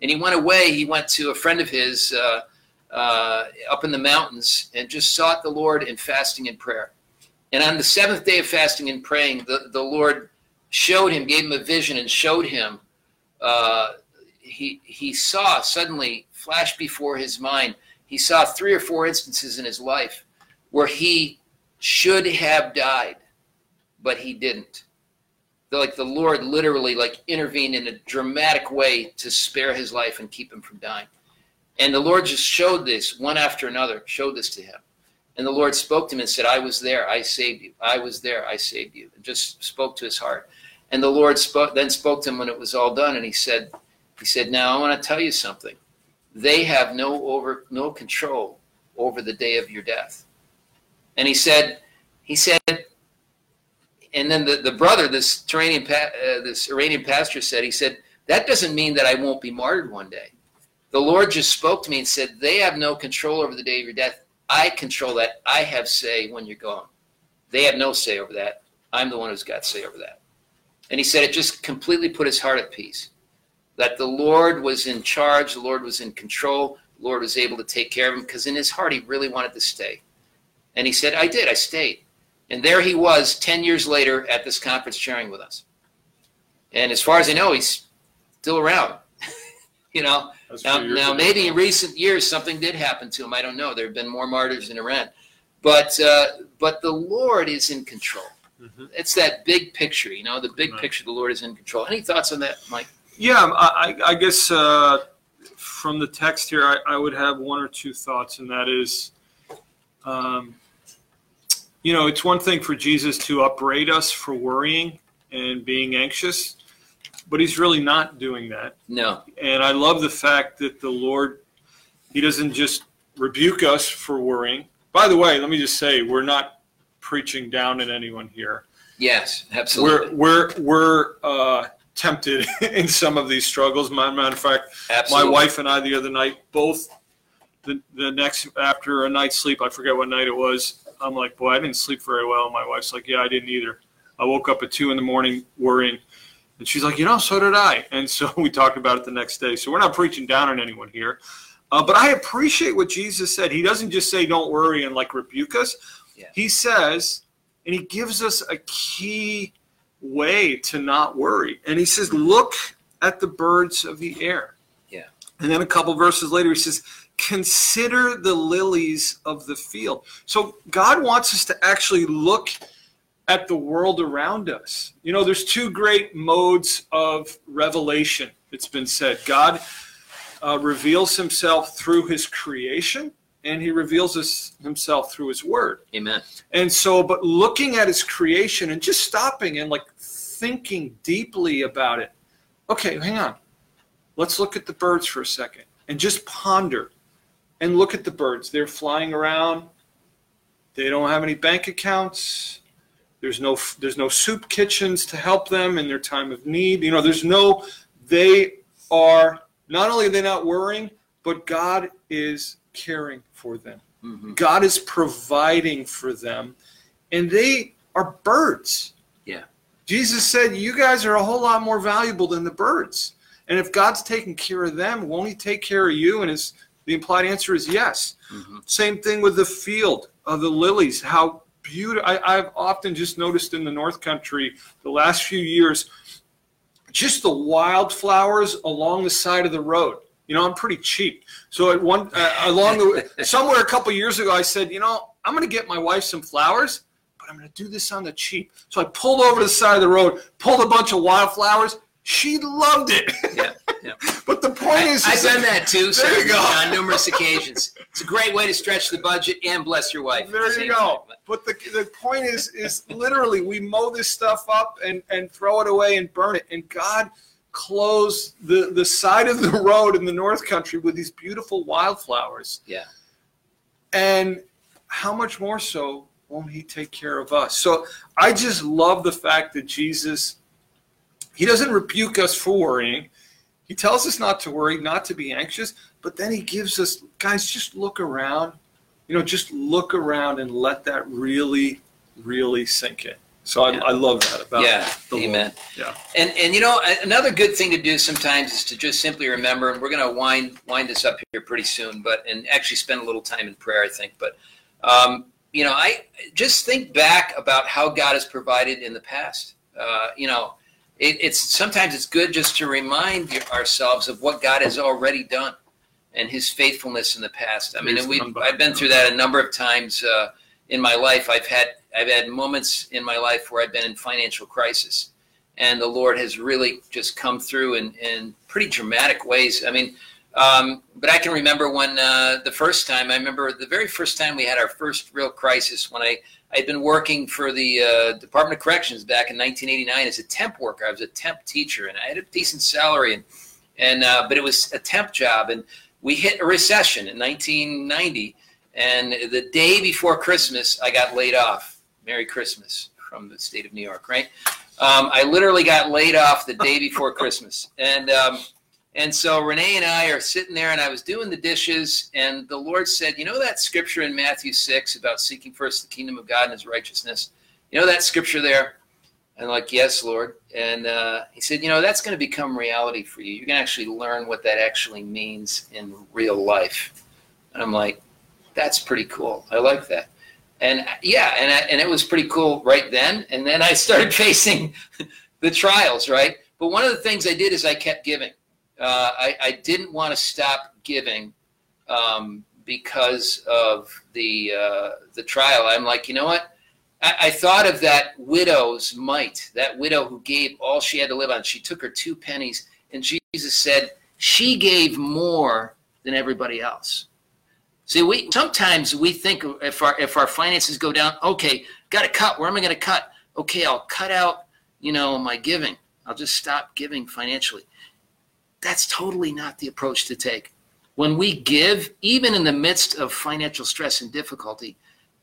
A: and he went away. He went to a friend of his uh, uh, up in the mountains and just sought the Lord in fasting and prayer. And on the seventh day of fasting and praying, the, the Lord showed him, gave him a vision, and showed him. Uh, he he saw suddenly flash before his mind. He saw three or four instances in his life where he should have died, but he didn't like the Lord literally like intervened in a dramatic way to spare his life and keep him from dying. And the Lord just showed this one after another, showed this to him. And the Lord spoke to him and said, I was there, I saved you. I was there, I saved you. And just spoke to his heart. And the Lord spoke then spoke to him when it was all done, and he said, He said, Now I want to tell you something. They have no over no control over the day of your death. And he said, he said, and then the, the brother, this Iranian, uh, this Iranian pastor said, he said, that doesn't mean that I won't be martyred one day. The Lord just spoke to me and said, they have no control over the day of your death. I control that. I have say when you're gone. They have no say over that. I'm the one who's got say over that. And he said it just completely put his heart at peace. That the Lord was in charge, the Lord was in control, the Lord was able to take care of him because in his heart he really wanted to stay. And he said, I did, I stayed. And there he was 10 years later at this conference sharing with us. And as far as I know, he's still around. you know, now, now maybe in recent years something did happen to him. I don't know. There have been more martyrs in Iran. But, uh, but the Lord is in control. Mm-hmm. It's that big picture, you know, the big right. picture, the Lord is in control. Any thoughts on that, Mike?
B: Yeah, I, I guess uh, from the text here, I, I, would have one or two thoughts, and that is um, you know, it's one thing for Jesus to upbraid us for worrying and being anxious, but he's really not doing that.
A: No.
B: And I love the fact that the Lord, he doesn't just rebuke us for worrying. By the way, let me just say, we're not preaching down at anyone here.
A: Yes, absolutely.
B: We're we're we're uh, tempted in some of these struggles. Matter of fact,
A: absolutely.
B: my wife and I the other night both the the next after a night's sleep, I forget what night it was I'm like, boy, I didn't sleep very well. My wife's like, yeah, I didn't either. I woke up at two in the morning worrying. And she's like, you know, so did I. And so we talked about it the next day. So we're not preaching down on anyone here. Uh, but I appreciate what Jesus said. He doesn't just say, don't worry and like rebuke us.
A: Yeah.
B: He says, and he gives us a key way to not worry. And he says, look at the birds of the air.
A: Yeah.
B: And then a couple verses later, he says, consider the lilies of the field. So God wants us to actually look at the world around us. You know, there's two great modes of revelation, it's been said. God uh, reveals himself through his creation and he reveals us, himself through his word.
A: Amen.
B: And so, but looking at his creation and just stopping and like thinking deeply about it. Okay, hang on. Let's look at the birds for a second and just ponder and look at the birds. They're flying around. They don't have any bank accounts. There's no there's no soup kitchens to help them in their time of need. You know, there's no they are not only are they not worrying, but God is caring for them.
A: Mhm.
B: God is providing for them, and they are birds.
A: Yeah.
B: Jesus said, You guys are a whole lot more valuable than the birds. And if God's taking care of them, won't He take care of you? And his, the implied answer is yes.
A: Mhm.
B: Same thing with the field of the lilies. How beautiful. I've often just noticed in the North Country the last few years, just the wildflowers along the side of the road. You know, I'm pretty cheap. So at one uh, along the somewhere a couple years ago, I said, you know, I'm going to get my wife some flowers, but I'm going to do this on the cheap. So I pulled over to the side of the road, pulled a bunch of wildflowers. She loved it.
A: Yeah, yeah.
B: but the point
A: I,
B: is,
A: I've done that too.
B: There you go.
A: On numerous occasions, it's a great way to stretch the budget and bless your wife. at the
B: There you go.
A: time.
B: But the, the point is is literally we mow this stuff up and, and throw it away and burn it. And God clothes the, the side of the road in the North Country with these beautiful wildflowers.
A: Yeah.
B: And how much more so won't he take care of us? So I just love the fact that Jesus he doesn't rebuke us for worrying. He tells us not to worry, not to be anxious, but then he gives us guys just look around you know, just look around and let that really, really sink in. So I. I love that about
A: Yeah,
B: the Lord.
A: amen.
B: Yeah.
A: And and you know a- another good thing to do sometimes is to just simply remember, and we're going to wind wind this up here pretty soon, but and actually spend a little time in prayer, I think. But um, you know, I just think back about how God has provided in the past. Uh, you know, it, it's sometimes it's good just to remind ourselves of what God has already done and His faithfulness in the past. I mean, and we. I've been through that a number of times uh, in my life. I've had I've had moments in my life where I've been in financial crisis and the Lord has really just come through in, in pretty dramatic ways. I mean, um, but I can remember when uh, the first time, I remember the very first time we had our first real crisis when I, I'd been working for the uh, Department of Corrections back in 1989 as a temp worker. I was a temp teacher and I had a decent salary, and, and uh, but it was a temp job. And we hit a recession in 1990. And the day before Christmas, I got laid off. Merry Christmas from the state of New York, right? Um, I literally got laid off the day before Christmas, and um, and so Renee and I are sitting there, and I was doing the dishes, and the Lord said, "You know that scripture in Matthew six about seeking first the kingdom of God and His righteousness? You know that scripture there?" And I'm like, "Yes, Lord." And uh, He said, "You know that's going to become reality for you. You're going to actually learn what that actually means in real life." And I'm like, "That's pretty cool. I like that." And yeah, and I, and it was pretty cool right then. And then I started facing the trials, right? But one of the things I did is I kept giving. Uh, I, I didn't want to stop giving um, because of the uh, the trial. I'm like, you know what? I, I thought of that widow's mite, that widow who gave all she had to live on. She took her two pennies, and Jesus said she gave more than everybody else. See, we sometimes we think if our if our finances go down, okay, got to cut. Where am I going to cut? Okay, I'll cut out, you know, my giving. I'll just stop giving financially. That's totally not the approach to take. When we give, even in the midst of financial stress and difficulty,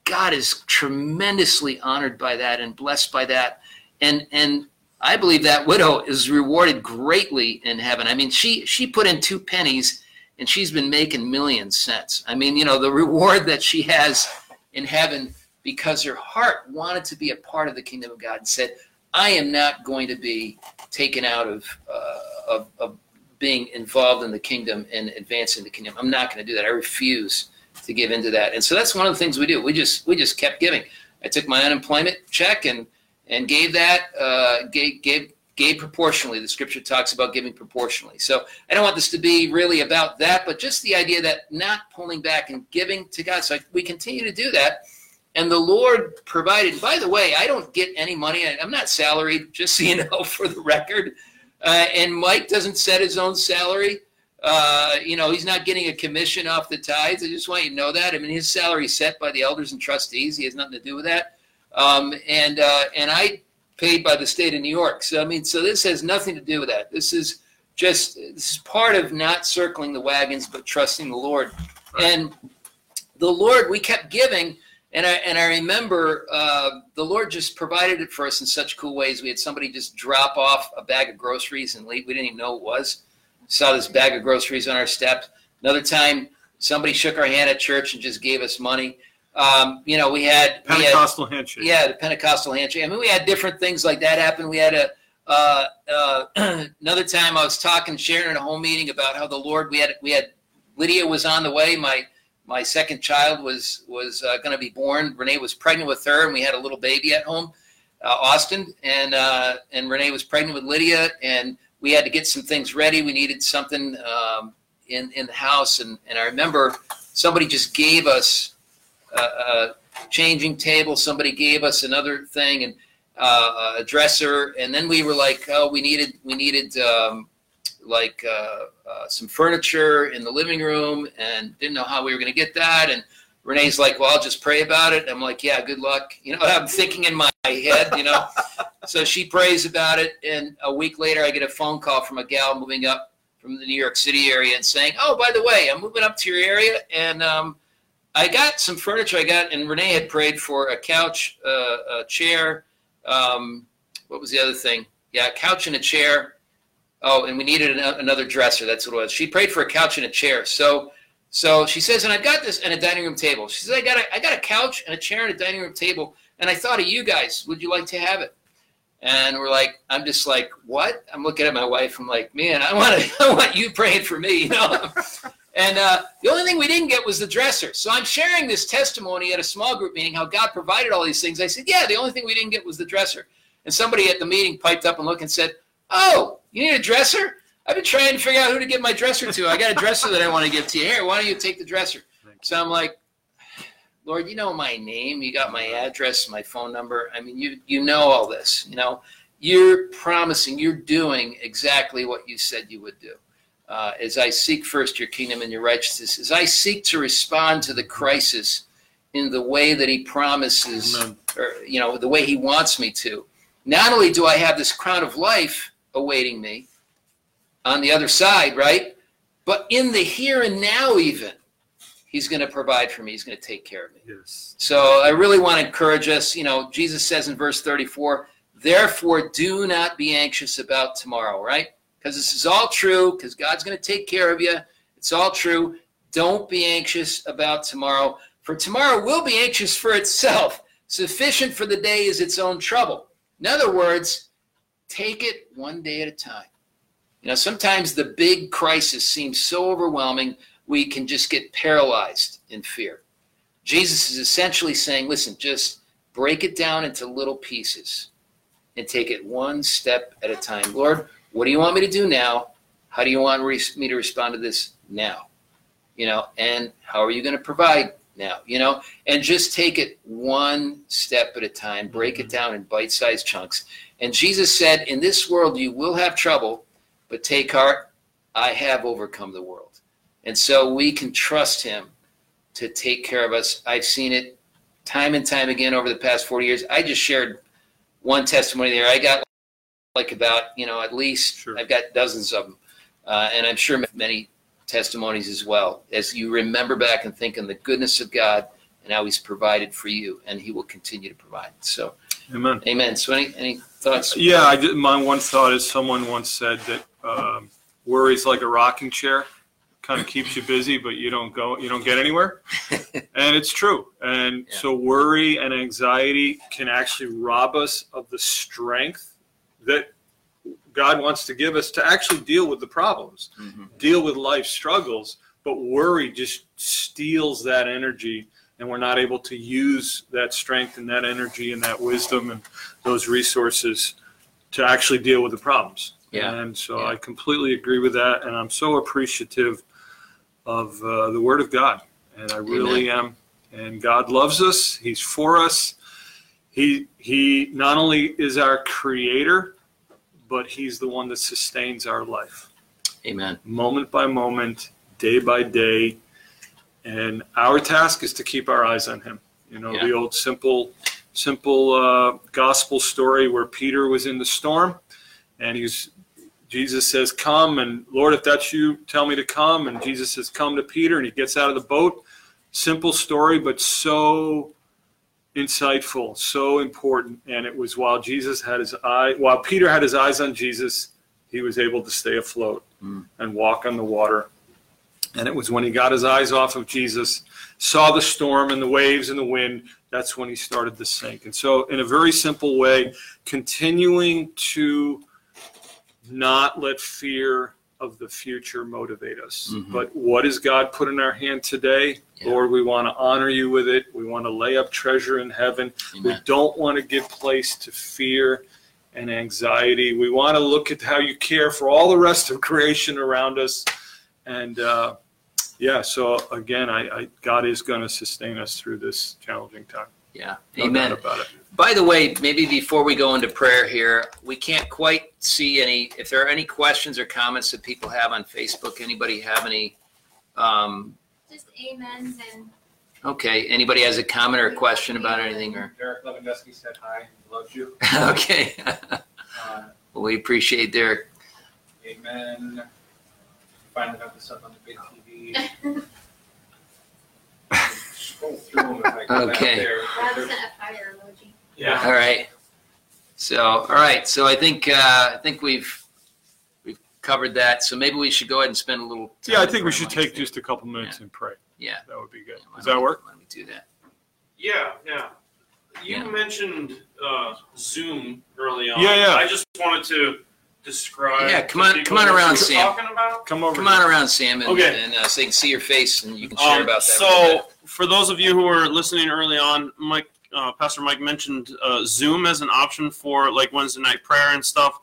A: God is tremendously honored by that and blessed by that. And and I believe that widow is rewarded greatly in heaven. I mean, she she put in two pennies and she's been making millions since. I mean, you know, the reward that she has in heaven because her heart wanted to be a part of the kingdom of God and said, I am not going to be taken out of, uh, of, of being involved in the kingdom and advancing the kingdom. I'm not going to do that. I refuse to give into that. And so that's one of the things we do. We just we just kept giving. I took my unemployment check and and gave that uh, gave gave gave proportionally. The scripture talks about giving proportionally. So I don't want this to be really about that, but just the idea that not pulling back and giving to God. So we continue to do that. And the Lord provided. By the way, I don't get any money. I- I'm not salaried, just so you know, for the record. Uh, and Mike doesn't set his own salary. Uh, you know, he's not getting a commission off the tithes. I just want you to know that. I mean, his salary is set by the elders and trustees. He has nothing to do with that. Um, and uh, and I paid by the state of New York. So I mean, so this has nothing to do with that. This is just this is part of not circling the wagons, but trusting the Lord. And the Lord, we kept giving, and I and I remember uh, the Lord just provided it for us in such cool ways. We had somebody just drop off a bag of groceries and leave. We didn't even know it was. Saw this bag of groceries on our steps. Another time, somebody shook our hand at church and just gave us money. Um, you know, we had we had
B: Pentecostal handshake.
A: yeah, the Pentecostal handshake. I mean, we had different things like that happen. We had a uh, uh, another time I was talking, sharing in a home meeting about how the Lord. We had we had Lydia was on the way. My my second child was was uh, going to be born. Renee was pregnant with her, and we had a little baby at home, uh, Austin, and uh, and Renee was pregnant with Lydia, and we had to get some things ready. We needed something um, in in the house, and and I remember somebody just gave us a, a changing table. Somebody gave us another thing, and uh, a dresser, and then we were like, oh, we needed we needed um, like uh, uh, some furniture in the living room, and didn't know how we were going to get that. And Renee's like, well, I'll just pray about it. I'm like, yeah, good luck. You know, I'm thinking in my head, you know. so she prays about it, and a week later, I get a phone call from a gal moving up from the New York City area and saying, oh, by the way, I'm moving up to your area, and um, I got some furniture. I got, and Renee had prayed for a couch, uh, a chair. Um, what was the other thing? Yeah, a couch and a chair. Oh, and we needed an, another dresser. That's what it was. She prayed for a couch and a chair. So, so she says, and I've got this and a dining room table. She says, I got a, I got a couch and a chair and a dining room table, and I thought of you guys. Would you like to have it? And we're like, I'm just like, what? I'm looking at my wife. I'm like, man, I want to, I want you praying for me, you know. And uh, the only thing we didn't get was the dresser. So I'm sharing this testimony at a small group meeting, how God provided all these things. I said, yeah, the only thing we didn't get was the dresser. And somebody at the meeting piped up and looked and said, oh, you need a dresser? I've been trying to figure out who to give my dresser to. I got a dresser that I want to give to you. Here, why don't you take the dresser? So I'm like, Lord, you know my name. You got my address, my phone number. I mean, you you know all this. You know, you're promising, you're doing exactly what you said you would do uh, as I seek first your kingdom and your righteousness, as I seek to respond to the crisis in the way that he promises,
B: Amen.
A: or you know, the way he wants me to. Not only do I have this crown of life awaiting me on the other side, right? But in the here and now, even, he's going to provide for me. He's going to take care of me.
B: Yes.
A: So I really want to encourage us. You know, Jesus says in verse 34, therefore do not be anxious about tomorrow, right? Because this is all true, because God's going to take care of you. It's all true. Don't be anxious about tomorrow, for tomorrow will be anxious for itself. Sufficient for the day is its own trouble. In other words, take it one day at a time. You know, sometimes the big crisis seems so overwhelming, we can just get paralyzed in fear. Jesus is essentially saying, listen, just break it down into little pieces and take it one step at a time. Lord, what do you want me to do now? How do you want me to respond to this now? You know, and how are you going to provide now? You know, and just take it one step at a time, break it mm-hmm. down in bite sized chunks. And Jesus said, In this world you will have trouble, but take heart, I have overcome the world. And so we can trust him to take care of us. I've seen it time and time again over the past 40 years. I just shared one testimony there. I got like about, you know, at least
B: Sure.
A: I've got dozens of them. Uh, and I'm sure many testimonies as well as you remember back and think on the goodness of God and how he's provided for you and he will continue to provide. So,
B: Amen.
A: amen. So any, any thoughts?
B: Yeah, I did, my one thought is someone once said that um, worry's like a rocking chair, kind of keeps you busy, but you don't go, you don't get anywhere. and it's true. And
A: Yeah.
B: so worry and anxiety can actually rob us of the strength that God wants to give us to actually deal with the problems,
A: Mhm.
B: deal with life struggles. But worry just steals that energy, and we're not able to use that strength and that energy and that wisdom and those resources to actually deal with the problems.
A: Yeah.
B: And so
A: Yeah.
B: I completely agree with that, and I'm so appreciative of uh, the Word of God, and I really am. And God loves us; He's for us. He He not only is our Creator, but He's the one that sustains our life,
A: Amen.
B: moment by moment, day by day. And our task is to keep our eyes on Him. You know, the old simple, simple uh, gospel story where Peter was in the storm, and he's Jesus says, Come, and Lord, if that's you, tell me to come. And Jesus says, Come to Peter, and he gets out of the boat. Simple story, but so insightful, so important. And it was while Jesus had his eye, while Peter had his eyes on Jesus, he was able to stay afloat
A: Mm.
B: and walk on the water. And it was when he got his eyes off of Jesus, saw the storm and the waves and the wind, that's when he started to sink. And so, in a very simple way, continuing to not let fear of the future motivate us.
A: Mhm.
B: But what has God put in our hand today?
A: Yeah.
B: Lord, we want to honor you with it. We want to lay up treasure in heaven. We don't want to give place to fear and anxiety. We want to look at how you care for all the rest of creation around us. And uh, yeah, so again, I, I God is going to sustain us through this challenging time.
A: Yeah.
B: No
A: Amen.
B: about it.
A: By the way, maybe before we go into prayer here, we can't quite see any, if there are any questions or comments that people have on Facebook, anybody have any? Um,
C: Just amens and
A: okay, anybody has a comment or a question about anything or?
E: Derek Lewandowski said hi, loves you.
A: Okay.
E: Uh,
A: Well, we appreciate Derek.
E: amen. Finally got this up on the big TV. Scroll through them if I go back
A: Okay.
C: Rob sent a fire emoji.
E: Yeah.
A: All right. So, all right. So I think, uh, I think we've, we've covered that. So maybe we should go ahead and spend a little. time
B: Yeah, I think we should
A: Mike.
B: take just a couple minutes and pray.
A: Yeah.
B: That would be good.
A: Why
B: Does
A: don't
B: that
A: we-
B: work?
A: Why don't we do that?
D: Yeah, yeah. You
A: Yeah.
D: mentioned uh, Zoom early on.
B: Yeah, yeah.
D: I just wanted to describe.
A: Yeah,
D: to
A: come on-
D: people
A: come on
D: what
A: around,
D: you're
A: Sam.
D: Talking about.
B: Come over.
A: Come on around, Sam, and,
D: Okay.
A: and uh, so they can see your face and you can share
D: Um,
A: about that. a little
D: so, for those of you who were listening early on, Mike, uh, Pastor Mike mentioned uh, Zoom as an option for like Wednesday night prayer and stuff.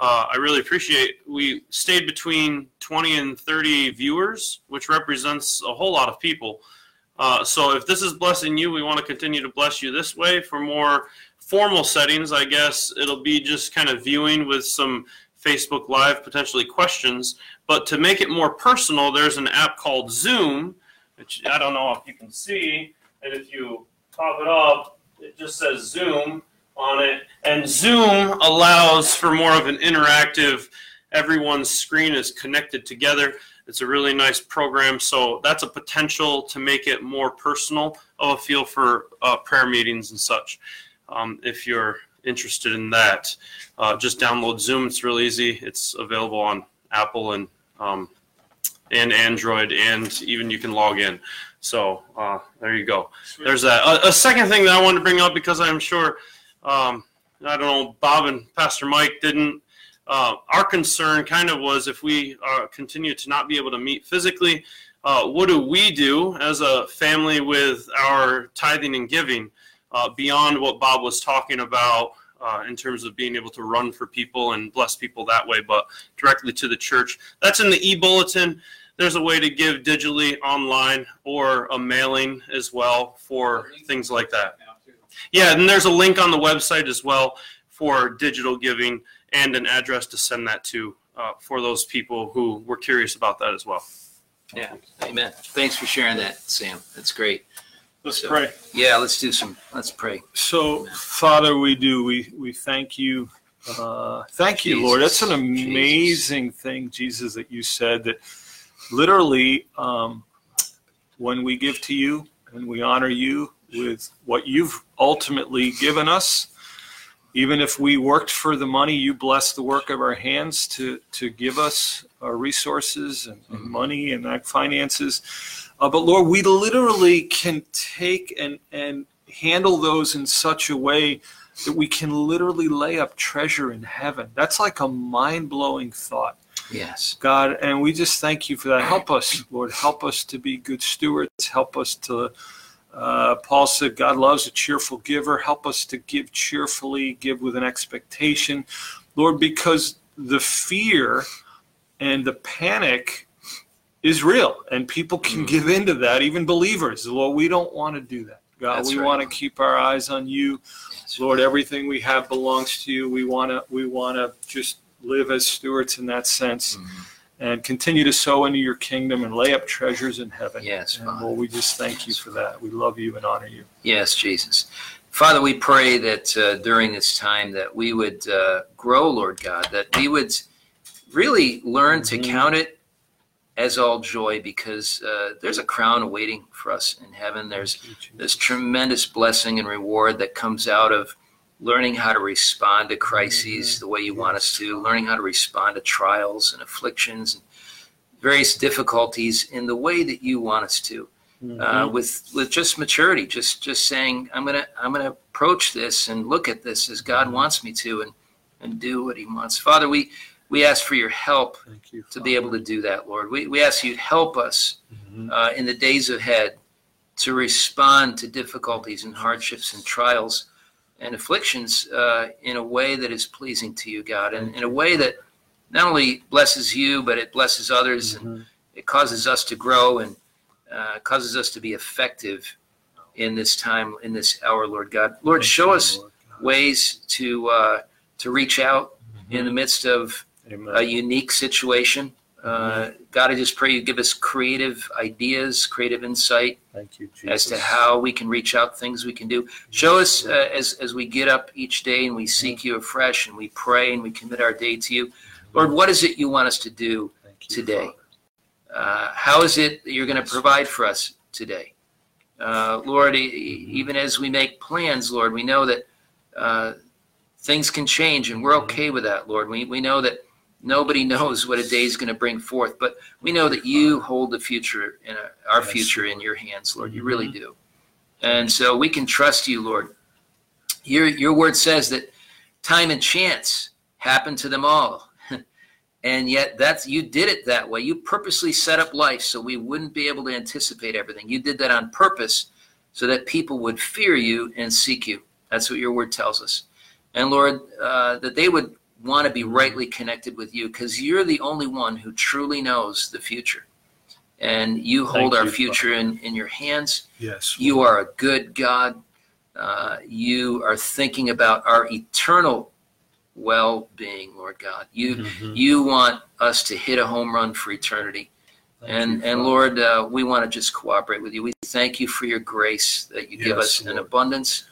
D: Uh, I really appreciate. We stayed between 20 and 30 viewers, which represents a whole lot of people. Uh, so, if this is blessing you, we want to continue to bless you this way. For more formal settings, I guess it'll be just kind of viewing with some Facebook Live potentially questions. But to make it more personal, there's an app called Zoom which I don't know if you can see. And if you pop it up, it just says Zoom on it. And Zoom allows for more of an interactive, everyone's screen is connected together. It's a really nice program. So that's a potential to make it more personal of a feel for uh, prayer meetings and such. Um, if you're interested in that, uh, just download Zoom. It's real easy. It's available on Apple and um, and Android, and even you can log in. So uh, there you go. There's that. A, a second thing that I wanted to bring up because I'm sure um, I don't know Bob and Pastor Mike didn't. Uh, our concern kind of was if we uh, continue to not be able to meet physically, uh, what do we do as a family with our tithing and giving uh, beyond what Bob was talking about uh, in terms of being able to run for people and bless people that way, but directly to the church? That's in the e-bulletin there's a way to give digitally online or a mailing as well for things like that.
E: Now, too.
D: Yeah, and there's a link on the website as well for digital giving and an address to send that to uh, for those people who were curious about that as well.
A: Yeah, amen. Thanks for sharing that, Sam. That's great.
B: Let's
A: So-
B: pray.
A: Yeah, let's do some, let's pray.
B: So, Father, we do. We we thank you. Uh, thank you, Lord. That's an
A: Jesus.
B: amazing thing, Jesus, that you said that literally um, when we give to you and we honor you with what you've ultimately given us, even if we worked for the money, you bless the work of our hands to to give us our resources and, and
A: Mhm.
B: money and our finances. Uh, but Lord, we literally can take and and handle those in such a way that we can literally lay up treasure in heaven. That's like a mind blowing thought.
A: Yes.
B: God, and we just thank you for that. Help us, Lord. Help us to be good stewards. Help us to, uh, Paul said, God loves a cheerful giver. Help us to give cheerfully, give with an expectation, Lord, because the fear and the panic is real, and people can
A: Mm.
B: give into that, even believers. Lord, we don't want to do that. God,
A: That's
B: we
A: right.
B: want to keep our eyes on you.
A: Yes.
B: Lord, everything we have belongs to you. We want to we want to just live as stewards in that sense
A: Mhm.
B: And continue to sow into your kingdom and lay up treasures in heaven.
A: Yes,
B: And
A: Father.
B: Lord, we just thank you for that. We love you and honor you.
A: Yes, Jesus. Father, we pray that uh, during this time that we would uh, grow, Lord God, that we would really learn to
B: Mhm.
A: count it as all joy because uh, there's a crown awaiting for us in heaven. There's this tremendous blessing and reward that comes out of learning how to respond to crises the way you want us to, learning how to respond to trials and afflictions and various difficulties in the way that you want us to. Uh, with with just maturity, just just saying, I'm gonna I'm gonna approach this and look at this as God wants me to, and and do what He wants. Father, we we ask for your help
B: you.
A: to be able to do that, Lord. We we ask you to help us
B: Mhm.
A: uh, in the days ahead to respond to difficulties and hardships and trials and afflictions uh, in a way that is pleasing to you, God, and in a way that not only blesses you, but it blesses others and
B: Mhm.
A: it causes us to grow and uh, causes us to be effective in this time, in this hour, Lord God. Lord, show us ways to uh, to reach out in the midst of
B: Amen.
A: a unique situation. Uh, God, I just pray you give us creative ideas, creative insight
B: Thank you, Jesus.
A: as to how we can reach out, things we can do. Show us uh, as, as we get up each day and we seek you afresh and we pray and we commit our day to you. Lord, what is it you want us to do?
B: You,
A: today. Uh, how is it that you're going to provide for us today? Uh, Lord, e- e- even as we make plans, Lord, we know that uh, things can change and we're okay with that, Lord. We, we know that nobody knows what a day is going to bring forth, but we know that you hold the future, our
B: Yes,
A: future in your hands, Lord. You really do. And so we can trust you, Lord. Your, your word says that time and chance happen to them all. And yet that's you did it that way. You purposely set up life so we wouldn't be able to anticipate everything. You did that on purpose so that people would fear you and seek you. That's what your word tells us. And lord uh, that they would want to be rightly connected with you because you're the only one who truly knows the future and you hold
B: Thank
A: our
B: you,
A: future in, in your hands
B: Yes.
A: you are a good God. Uh, you are thinking about our eternal well-being, Lord God. You
B: Mhm.
A: you want us to hit a home run for eternity,
B: Thank
A: and
B: you,
A: and Lord, uh, we want to just cooperate with you. We thank you for your grace that you give
B: Yes,
A: us in abundance.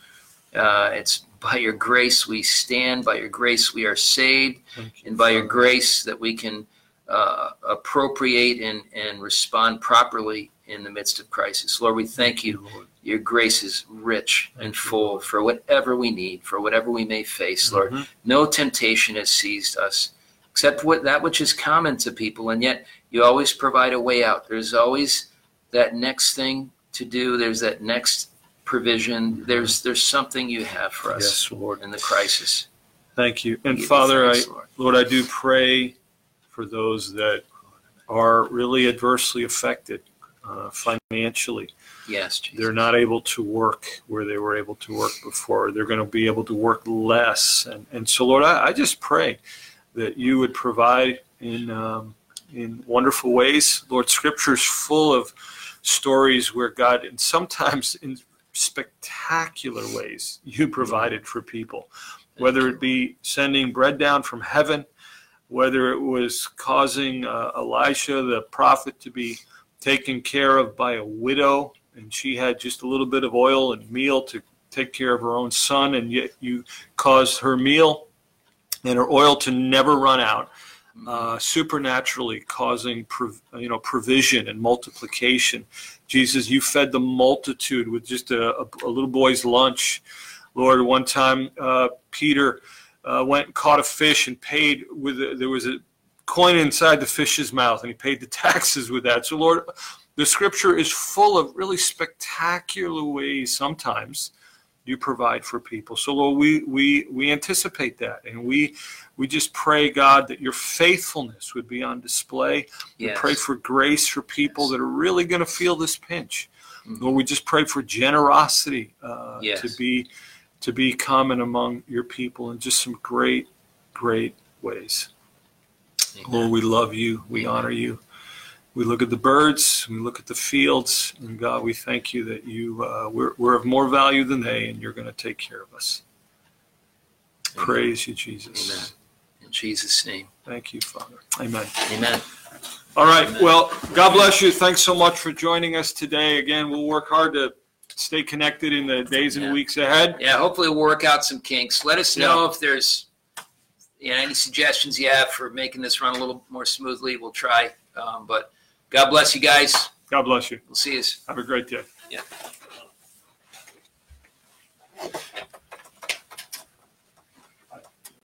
A: Uh, it's by your grace we stand. By your grace we are saved and by your grace that we can uh, appropriate and, and respond properly in the midst of crisis. Lord, we thank you. Your grace is rich and full for whatever we need, for whatever we may face, Lord.
B: Mhm.
A: No temptation has seized us except what that which is common to people, and yet you always provide a way out. There's always that next thing to do. There's that next provision. There's there's something you have for us
B: Yes, Lord.
A: in the crisis.
B: Thank you. And
A: give
B: Father, I,
A: thanks, Lord.
B: Lord, I do pray for those that are really adversely affected uh, financially.
A: yes, Jesus.
B: They're not able to work where they were able to work before. They're going to be able to work less. And, and so, Lord, I, I just pray that you would provide in, um, in wonderful ways. Lord, Scripture is full of stories where God, and sometimes in spectacular ways, you provided for people whether it be sending bread down from heaven, whether it was causing uh, Elisha, the prophet, to be taken care of by a widow, and she had just a little bit of oil and meal to take care of her own son, and yet you caused her meal and her oil to never run out. Uh, supernaturally causing prov- you know provision and multiplication. Jesus, you fed the multitude with just a, a, a little boy's lunch. Lord, one time uh, Peter uh, went and caught a fish and paid with a, there was a coin inside the fish's mouth, and he paid the taxes with that. So, Lord, the Scripture is full of really spectacular ways. Sometimes you provide for people. So, Lord, we we we anticipate that, and we we just pray, God, that your faithfulness would be on display. We pray for grace for people
A: Yes.
B: that are really going to feel this pinch.
A: Mhm.
B: Lord, we just pray for generosity uh,
A: Yes.
B: to be to be common among your people in just some great, great ways.
A: Amen.
B: Lord, we love you. We
A: Amen.
B: honor you. We look at the birds. We look at the fields, and God, we thank you that you uh, we're, we're of more value than they, and you're going to take care of us.
A: Amen.
B: Praise you, Jesus.
A: Amen. In Jesus' name.
B: Thank you, Father. Amen.
A: Amen.
B: All right. Well, God bless you. Thanks so much for joining us today. Again, we'll work hard to stay connected in the days and
A: Yeah.
B: weeks ahead.
A: Yeah, hopefully we'll work out some kinks. Let us know if there's you know, any suggestions you have for making this run a little more smoothly, we'll try. Um, but God bless you guys.
B: God bless you.
A: We'll see you.
B: Have a great day.
A: Yeah.